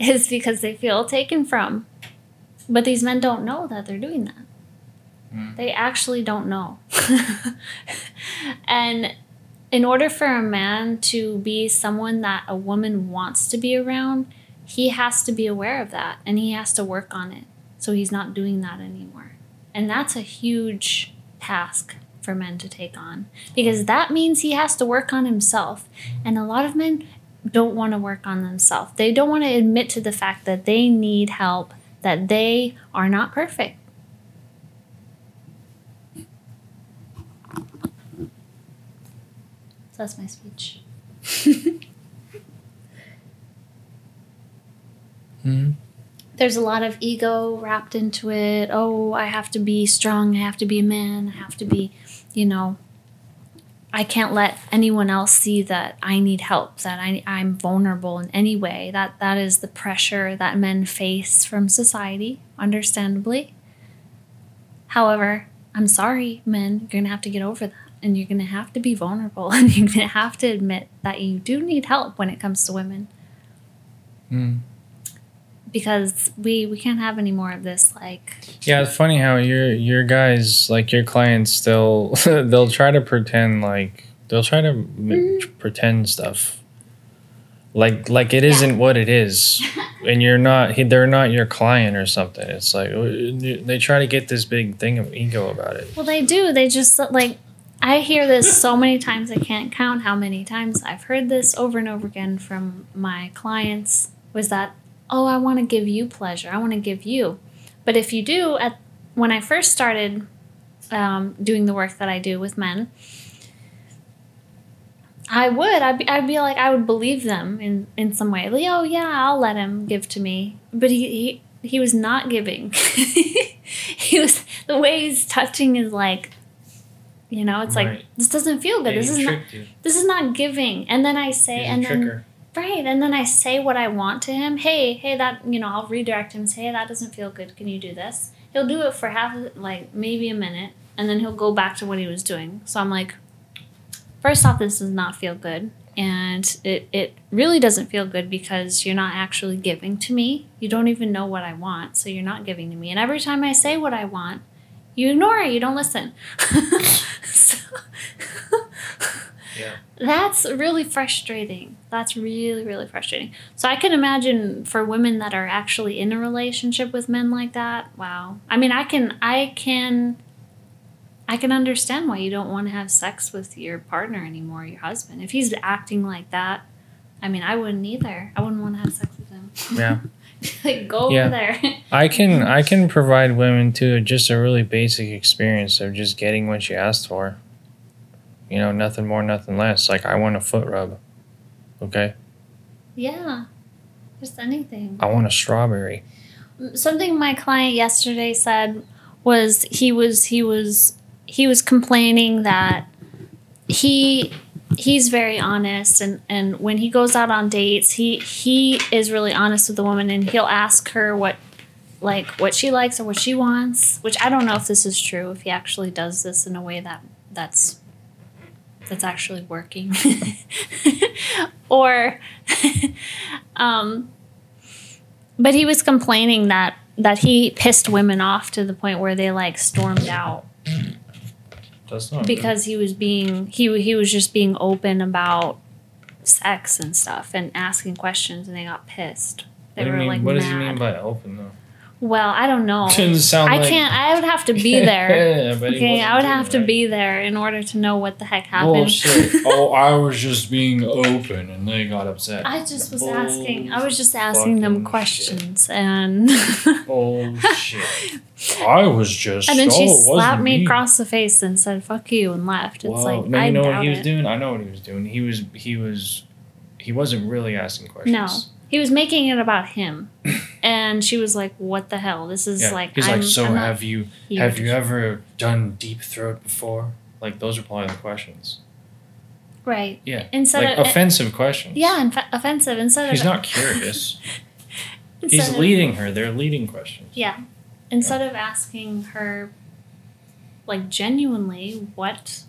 is because they feel taken from. But these men don't know that they're doing that. Mm. They actually don't know. and in order for a man to be someone that a woman wants to be around, he has to be aware of that and he has to work on it. So he's not doing that anymore. And that's a huge task for men to take on because that means he has to work on himself. And a lot of men don't want to work on themselves. They don't want to admit to the fact that they need help, that they are not perfect. So that's my speech. Mhm. There's a lot of ego wrapped into it. Oh, I have to be strong. I have to be a man. I have to be, you know, I can't let anyone else see that I need help, that I, I'm vulnerable in any way. That that is the pressure that men face from society, understandably. However, I'm sorry, men, you're gonna have to get over that. And you're gonna have to be vulnerable and you're gonna have to admit that you do need help when it comes to women. Mm. Because we we can't have any more of this like Yeah, it's funny how your your guys like your clients they'll they'll try to pretend like they'll try to m- Mm. pretend stuff. Like like it isn't what it is. And you're not they're not your client or something. It's like uh, they try to get this big thing of ego about it. Well, they do. They just like I hear this so many times I can't count how many times I've heard this over and over again from my clients was that oh I want to give you pleasure I want to give you. But if you do at when I first started um, doing the work that I do with men I would I'd be, I'd be like I would believe them in in some way. Like oh yeah I'll let him give to me. But he he, he was not giving. He was the way he's touching is like you know it's like this doesn't feel good. Yeah, this is not you. this is not giving. And then i say and then. Right and then i say what i want to him. Hey hey that you know i'll redirect him. Say hey that doesn't feel good. Can you do this? He'll do it for half like maybe a minute and then he'll go back to what he was doing. So i'm like first off this does not feel good and it, it really doesn't feel good because you're not actually giving to me. You don't even know what i want so you're not giving to me. And every time i say what i want you ignore it. You don't listen. So, Yeah. that's really frustrating. That's really, really frustrating. So I can imagine for women that are actually in a relationship with men like that. Wow. I mean, I can, I can, I can understand why you don't want to have sex with your partner anymore, your husband. If he's acting like that, I mean, I wouldn't either. I wouldn't want to have sex with him. Yeah. like, go Yeah. over there. I can I can provide women too just a really basic experience of just getting what she asked for. You know, nothing more, nothing less. Like I want a foot rub. Okay? yeah. Just anything. I want a strawberry. something my client yesterday said was he was he was he was complaining that he he's very honest and and when he goes out on dates he he is really honest with the woman and he'll ask her what like what she likes or what she wants which i don't know if this is true if he actually does this in a way that that's that's actually working or um but he was complaining that that he pissed women off to the point where they like stormed out That's not because he was being he he was just being open about sex and stuff and asking questions and they got pissed. They What, do you were mean, like what mad. does he mean by open though? Well, I don't know. Doesn't sound I like- can't. I would have to be there. yeah, okay, I would have to that. be there in order to know what the heck happened. Oh, I was just being open and they got upset. I just was asking. I was just asking them questions, and oh, Bullshit. I was just and then oh, she wasn't slapped me me. across the face and said "fuck you" and left. It's Whoa. like no, I you know doubt what he was it. doing? I know what he was doing. He was he was he wasn't really asking questions. No, he was making it about him, and she was like, "What the hell? This is Yeah. like." He's I'm, like, so I'm have you here have you ever done deep throat before? Like those are probably the questions. right? Yeah. Instead like of offensive questions. yeah, inf- offensive. Instead He's of not curious. He's of- leading her. They're leading questions. Yeah, instead of asking her, like genuinely, what.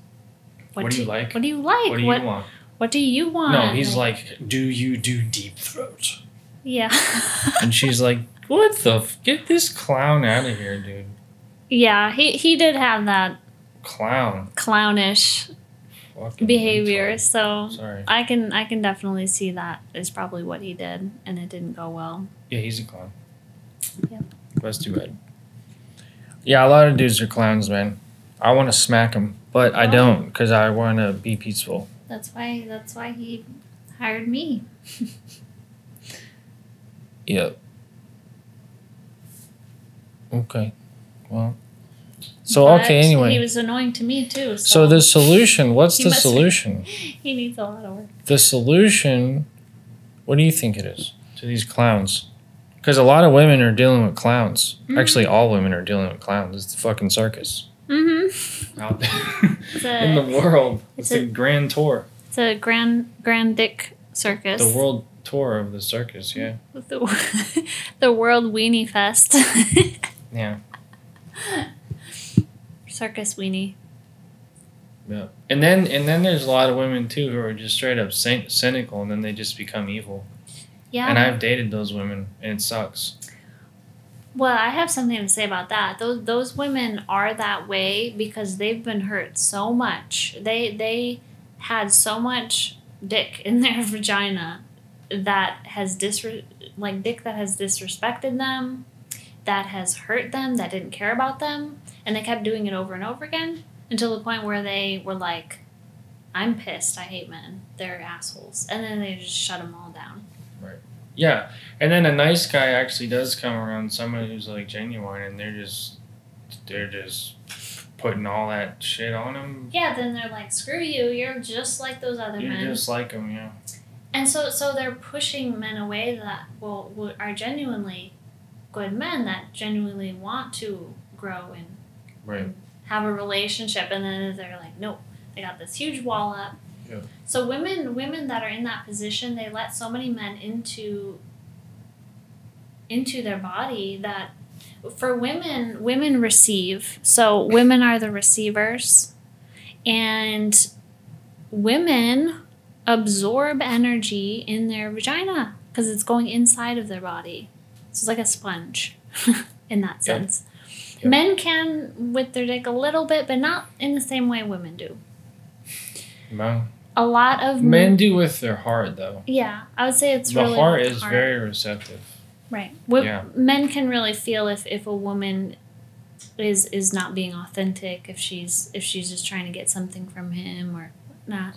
What do you like? What do you like? What do you what, want? What do you want? No, he's like, do you do deep throat? yeah, And she's like, what the? F- Get this clown out of here, dude. yeah. He he did have that Clown. clownish Fucking behavior, so Sorry. I can I can definitely see that is probably what he did, and it didn't go well. Yeah, he's a clown. Yeah. That's too bad. Yeah, a lot of dudes are clowns, man. I want to smack them, but I Oh. don't because I want to be peaceful. That's why that's why he hired me. Yep. Okay. Well. So But okay. Anyway. he was annoying to me too. So, so the solution. What's the solution? he needs a lot of work. The solution. What do you think it is to these clowns? Because a lot of women are dealing with clowns. Mm. Actually, all women are dealing with clowns. It's the fucking circus Mm-hmm. out there It's in the world. it's It's, a- a grand tour. it's a grand grand dick circus. The world tour of the circus. Yeah. the, the World Weenie Fest. Yeah. circus weenie. Yeah. And then and then there's a lot of women too who are just straight up cynical, and then they just become evil. Yeah. And I've dated those women, and it sucks. Well, I have something to say about that. Those those women are that way because they've been hurt so much. They they had so much dick in their vagina that has disre- like dick that has disrespected them, that has hurt them, that didn't care about them, and they kept doing it over and over again. until the point where they were like, "I'm pissed. I hate men. They're assholes," and then they just shut them all down. Yeah, and then a nice guy actually does come around someone who's like genuine, and they're just they're just putting all that shit on him. Yeah, then they're like, "Screw you. You're just like those other You're men." just like them, yeah. And so, so they're pushing men away that will, will are genuinely good men that genuinely want to grow and Right. have a relationship, and then they're like, nope, they got this huge wall up. Yeah. So women, women that are in that position, they let so many men into into their body that for women, women receive. So women are the receivers, and women absorb energy in their vagina because it's going inside of their body. So it's like a sponge in that sense. Men can with their dick a little bit, but not in the same way women do. Well, A lot of men do with their heart though. Yeah, I would say it's the really heart is heart. very receptive. right. Wo- Yeah. Men can really feel if if a woman is is not being authentic, if she's if she's just trying to get something from him or not.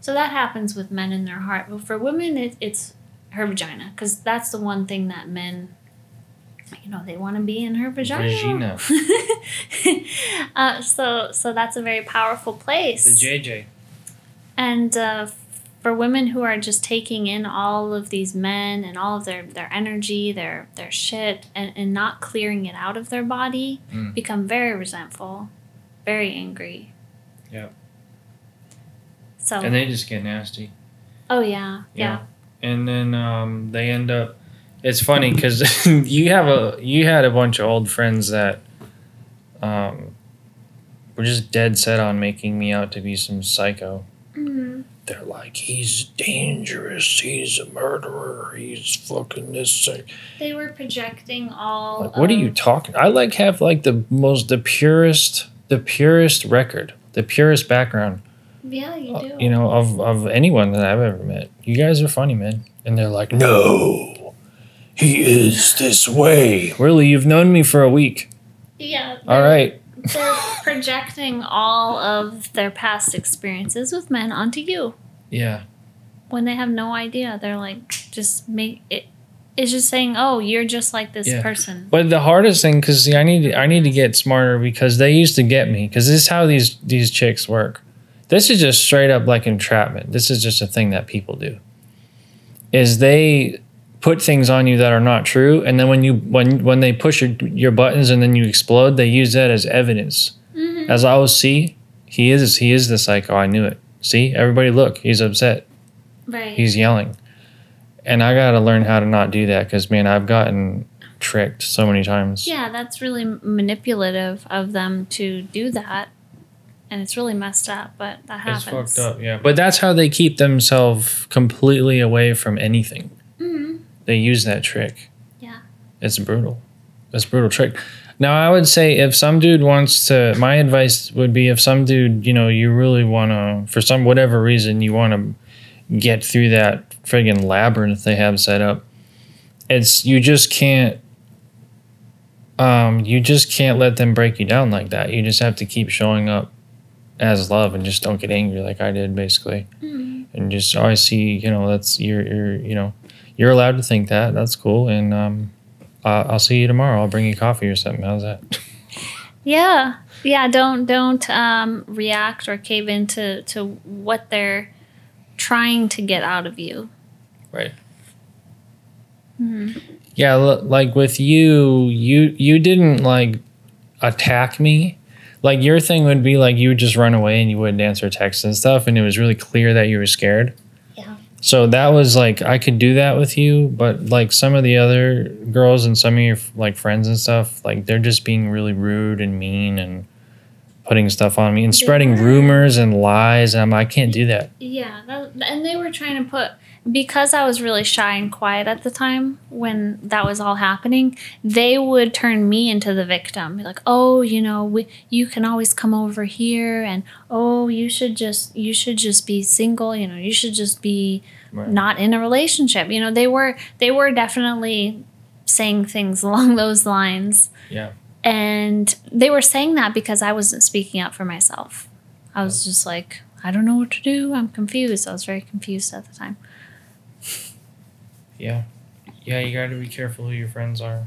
So that happens with men in their heart, but for women, it, it's her vagina because that's the one thing that men. You know they want to be in her vagina. uh, so so that's a very powerful place. The JJ. And uh, for women who are just taking in all of these men and all of their, their energy, their their shit, and, and not clearing it out of their body, Mm. become very resentful, very angry. Yep. So, And they just get nasty. oh yeah, yeah, and then um, they end up. It's funny because you have a you had a bunch of old friends that um, were just dead set on making me out to be some psycho. Mhm. They're like, he's dangerous. He's a murderer. He's fucking this. thing." They were projecting all. Like, what are you talking? I like have like the most the purest the purest record, the purest background. Yeah, you uh, do. you know, of, of anyone that I've ever met. You guys are funny, man. And they're like, no, he is this way. Really, you've known me for a week. yeah. All right. They're projecting all of their past experiences with men onto you. Yeah. when they have no idea they're like just make it it's just saying oh you're just like this Yeah. person But the hardest thing, because see, I need to, I need to get smarter because they used to get me. Because this is how these these chicks work. This is just straight up like entrapment. This is just a thing that people do. Is they put things on you that are not true, and then when you when when they push your, your buttons and then you explode, they use that as evidence. Mhm. As I was see, he is he is the psycho. I knew it. See, everybody, look, he's upset. right He's yelling, and I got to learn how to not do that because man, I've gotten tricked so many times. yeah that's really manipulative of them to do that and it's really messed up but that happens It's happens fucked up, yeah. But that's how they keep themselves completely away from anything. They use that trick. Yeah. It's brutal. It's a brutal trick. Now, I would say if some dude wants to, my advice would be if some dude, you know, you really want to, for some whatever reason, you want to get through that friggin' labyrinth they have set up, it's, you just can't, um, you just can't let them break you down like that. You just have to keep showing up as love and just don't get angry like I did basically. Mhm. And just always see, you know, that's you're you're you know, you're allowed to think that. That's cool. And um uh, I'll see you tomorrow. I'll bring you coffee or something. How's that? yeah yeah don't don't um, react or cave into to what they're trying to get out of you Right. Mhm. Yeah, like with you, you you didn't like attack me. Like your thing would be like you would just run away and you wouldn't answer texts and stuff, and it was really clear that you were scared. So that was like I could do that with you, but like some of the other girls and some of your like friends and stuff, like they're just being really rude and mean and putting stuff on me and spreading rumors and lies. And I'm I can't do that. Yeah, that, and they were trying to put because I was really shy and quiet at the time when that was all happening. They would turn me into the victim, be like, "Oh, you know, we, you can always come over here, and oh, you should just you should just be single. You know, you should just be Right. not in a relationship." You know, they were they were definitely saying things along those lines. Yeah. And they were saying that because I wasn't speaking up for myself. I was just like, I don't know what to do. I'm confused. I was very confused at the time. Yeah. Yeah, you got to be careful who your friends are.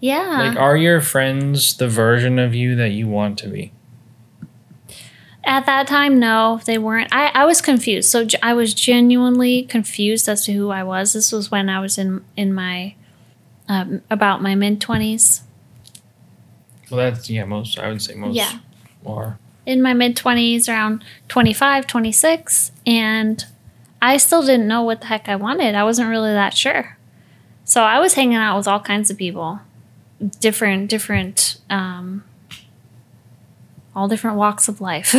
Yeah. Like, are your friends the version of you that you want to be? At that time, no, they weren't. I, I was confused. So ge- I was genuinely confused as to who I was. This was when I was in in my um, about my mid twenties. Well, that's, yeah, most, I would say most Yeah. are. In my mid twenties, around 25, 26, and I still didn't know what the heck I wanted. I wasn't really that sure. So I was hanging out with all kinds of people, different different um, all different walks of life.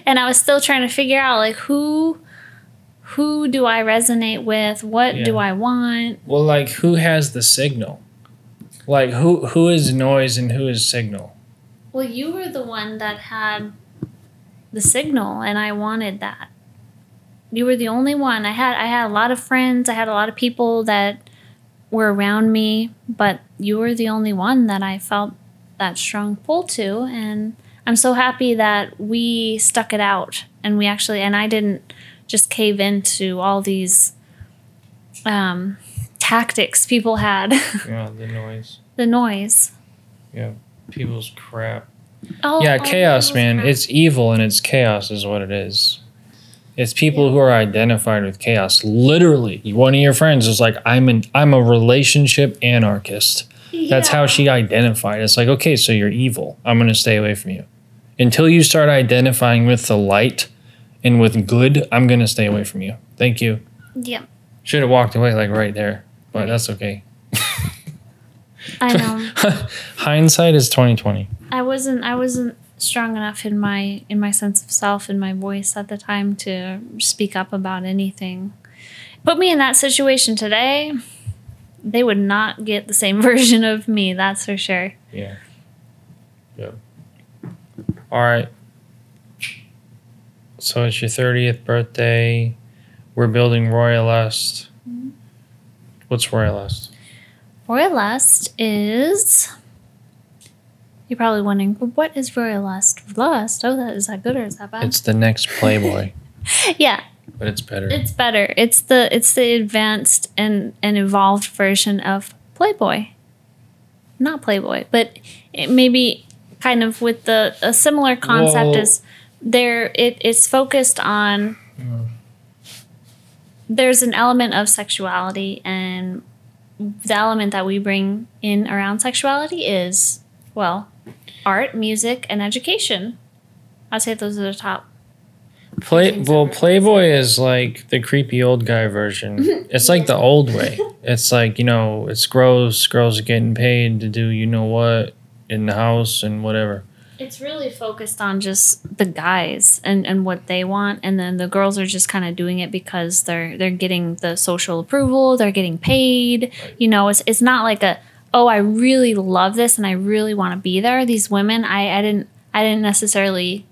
and I was still trying to figure out like who who do I resonate with? What do I want? Well, like, who has the signal? Like, who who is noise and who is signal? Well, you were the one that had the signal and I wanted that. You were the only one. I had I had a lot of friends, I had a lot of people that were around me, but you were the only one that I felt that strong pull to and I'm so happy that we stuck it out and we actually and I didn't just cave into all these um, tactics people had Yeah, the noise. the noise Yeah, people's crap. oh, yeah, oh, chaos, man. crap. It's evil and it's chaos, is what it is. It's people who are identified with chaos. Literally, one of your friends is like, "I'm an I'm a relationship anarchist." That's how she identified. It's like, okay, so you're evil. I'm gonna stay away from you. Until you start identifying with the light and with good, I'm gonna stay away from you. Thank you. yeah Should have walked away like right there, but that's okay. I know. Hindsight is twenty twenty. I wasn't I wasn't strong enough in my in my sense of self and my voice at the time to speak up about anything. Put me in that situation today, they would not get the same version of me, that's for sure. Yeah. Yep. All right. So it's your 30th birthday. We're building Royal Lust. Mm-hmm. What's Royal Lust? Royalist is you're probably wondering, well, what is Royal Lust? Lust? Oh, that is that good or is that bad? It's the next Playboy, yeah, but it's better. It's better. It's the it's the advanced and and evolved version of Playboy. Not Playboy, but it maybe kind of with the a similar concept is there it it's focused on hmm. there's an element of sexuality and the element that we bring in around sexuality is well art music and education i'd say those are the top Play well, Playboy is like the creepy old guy version. it's like the old way. It's like you know, it's gross. Girls are getting paid to do you know what in the house and whatever. It's really focused on just the guys and, and what they want, and then the girls are just kind of doing it because they're they're getting the social approval, they're getting paid. You know, it's it's not like a oh I really love this and I really want to be there. These women, I I didn't I didn't necessarily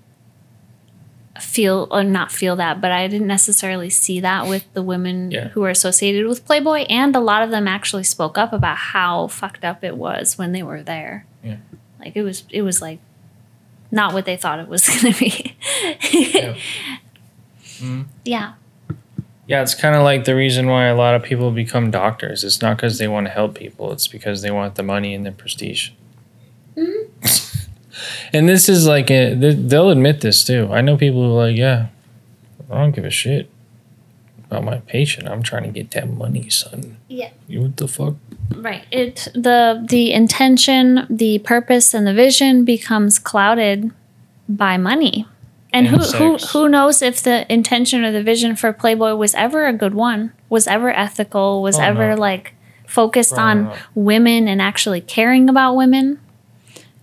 feel or not feel that, but I didn't necessarily see that with the women Yeah. who were associated with Playboy, and a lot of them actually spoke up about how fucked up it was when they were there. Yeah. Like it was it was like not what they thought it was going to be. Yeah. Mhm. yeah. Yeah, it's kind of like the reason why a lot of people become doctors. It's not because they want to help people, it's because they want the money and the prestige. Mm-hmm. and this is like, a, they'll admit this too. I know people who are like, yeah, I don't give a shit about my patient. I'm trying to get that money, son. Yeah. You what the fuck? Right. It the the intention, the purpose and the vision becomes clouded by money. And, And who, who who knows if the intention or the vision for Playboy was ever a good one, was ever ethical, was Oh, ever no. like focused Right, on right. women and actually caring about women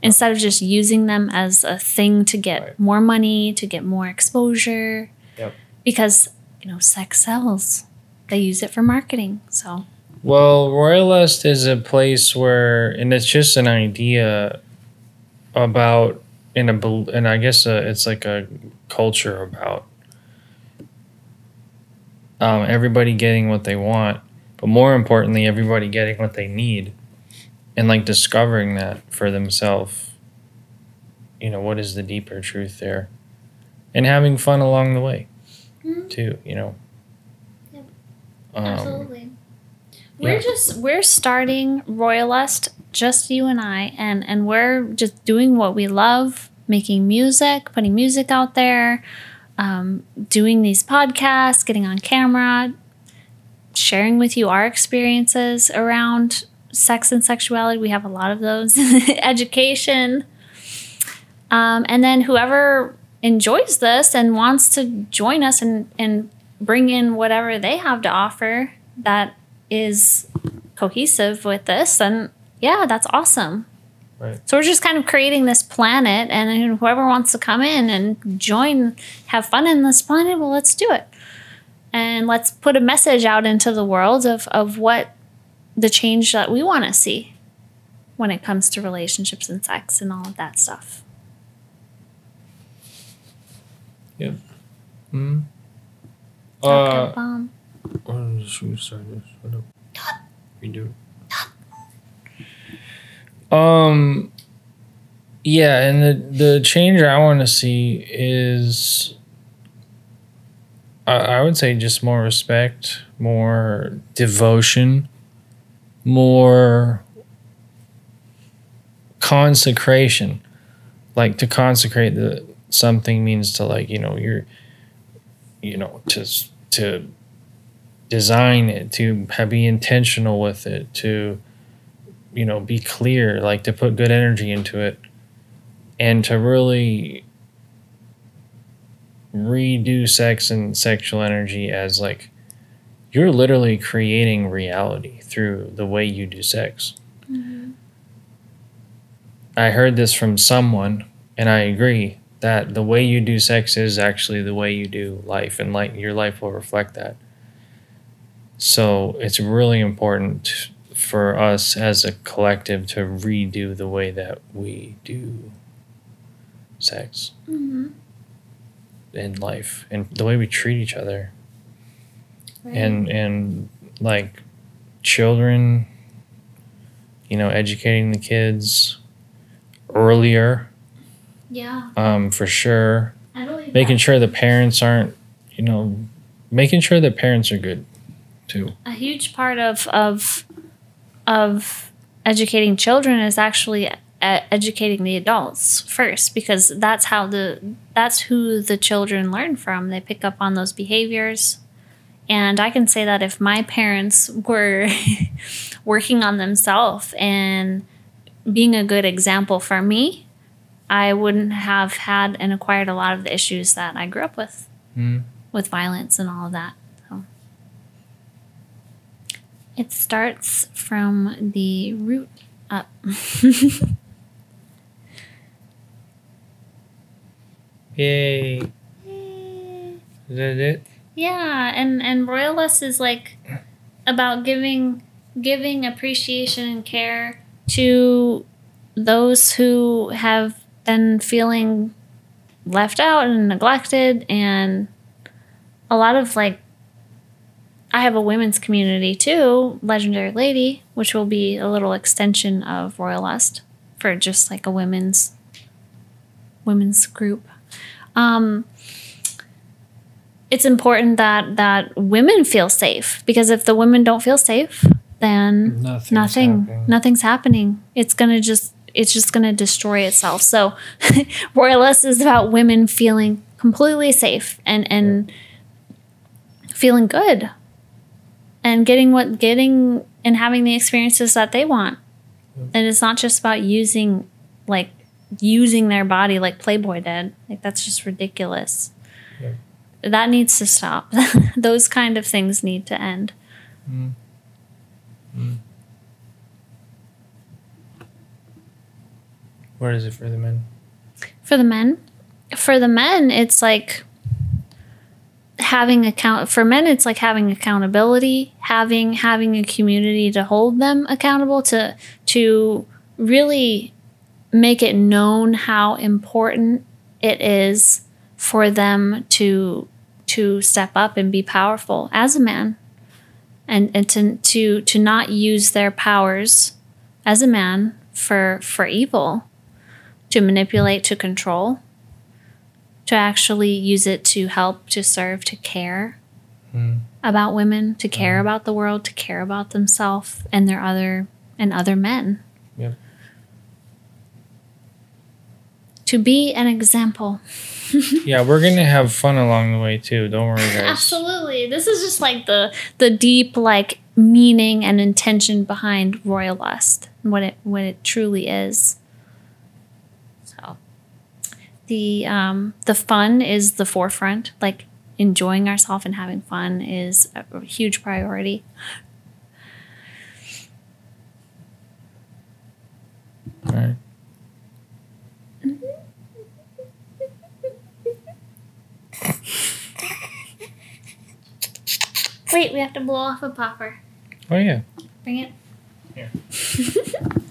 instead of just using them as a thing to get Right. more money, to get more exposure. Yep. Because, you know, sex sells. They use it for marketing. So, Well, Royal Lust is a place where, and it's just an idea about, in a, and I guess uh it's like a culture about um, everybody getting what they want, but more importantly, everybody getting what they need. and like discovering that for themselves you know what is the deeper truth there and having fun along the way Mhm. too you know Yep. um, Absolutely. We're yeah. just we're starting Royal Lust, just you and I, and and we're just doing what we love, making music, putting music out there, um, doing these podcasts, getting on camera, sharing with you our experiences around sex and sexuality. We have a lot of those. Education. Um, and then whoever enjoys this and wants to join us and, and bring in whatever they have to offer that is cohesive with this, then yeah, that's awesome. Right. So we're just kind of creating this planet, and whoever wants to come in and join, have fun in this planet, well, let's do it. And let's put a message out into the world of, of what the change that we want to see when it comes to relationships and sex and all of that stuff. hmm? Okay, uh oh, should we start this What we do. Um yeah and the the change i want to see is I, I would say just more respect more devotion more consecration. Like to consecrate the something means to like you know you're you know to to design it to be intentional with it to you know be clear like to put good energy into it and to really redo sex and sexual energy as like you're literally creating reality through the way you do sex mm-hmm. I heard this from someone, and I agree that the way you do sex is actually the way you do life, and like your life will reflect that. So it's really important for us as a collective to redo the way that we do sex Mm-hmm. in life and the way we treat each other Right. and and like children you know educating the kids earlier yeah, um, for sure. I believe Making that. sure the parents aren't, you know, making sure that parents are good too. a huge part of of of educating children is actually educating the adults first because that's how the that's who the children learn from they pick up on those behaviors and i can say that if my parents were working on themselves and being a good example for me i wouldn't have had and acquired a lot of the issues that i grew up with Mm. with violence and all of that. It starts from the root up. Yay! Is that it? yeah, and and royal lust is like about giving giving appreciation and care to those who have been feeling left out and neglected and a lot of like I have a women's community too, Legendary Lady, which will be a little extension of Royal Lust for just like a women's women's group. Um, it's important that that women feel safe because if the women don't feel safe, then Nothing's nothing happening. nothing's happening. It's gonna just it's just gonna destroy itself. So Royal Lust is about women feeling completely safe and and feeling good and getting what getting and having the experiences that they want. And it's not just about using like using their body like Playboy did. Like that's just ridiculous. That needs to stop. Those kind of things need to end. Mm. Mm. Where is it for the men? For the men, for the men, it's like having account for men it's like having accountability having having a community to hold them accountable to to really make it known how important it is for them to to step up and be powerful as a man. And and to to to not use their powers as a man for for evil, to manipulate, to control, to actually use it to help, to serve, to care Mm. about women, to care about the world, to care about themselves and their other and other men. Yep. To be an example. Yeah, we're gonna have fun along the way too. Don't worry, guys. Absolutely. This is just like the the deep like meaning and intention behind royal lust, what it what it truly is. So the um the fun is the forefront, like enjoying ourselves and having fun is a, a huge priority. All right. Wait, we have to blow off a popper. Oh yeah. Bring it. Here.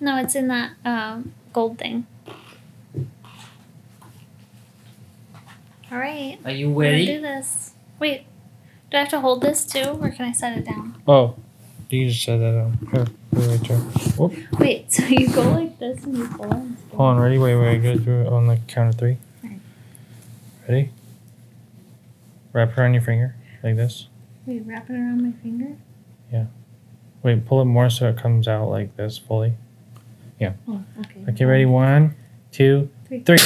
no, it's in that um, gold thing. All right. Are you We're gonna ready? do this. Wait, do I have to hold this too, or can I set it down? Oh, you just set that. Um, here, here, right there. Whoop. Wait, so you go like this and you pull it. Hold on. Ready? Wait, wait. Go through it on the count of three. Alright. Ready? Wrap it around your finger like this. Wait, wrap it around my finger. Yeah. Wait, pull it more so it comes out like this fully. Oh, okay. Okay, ready? One, two, Three. three.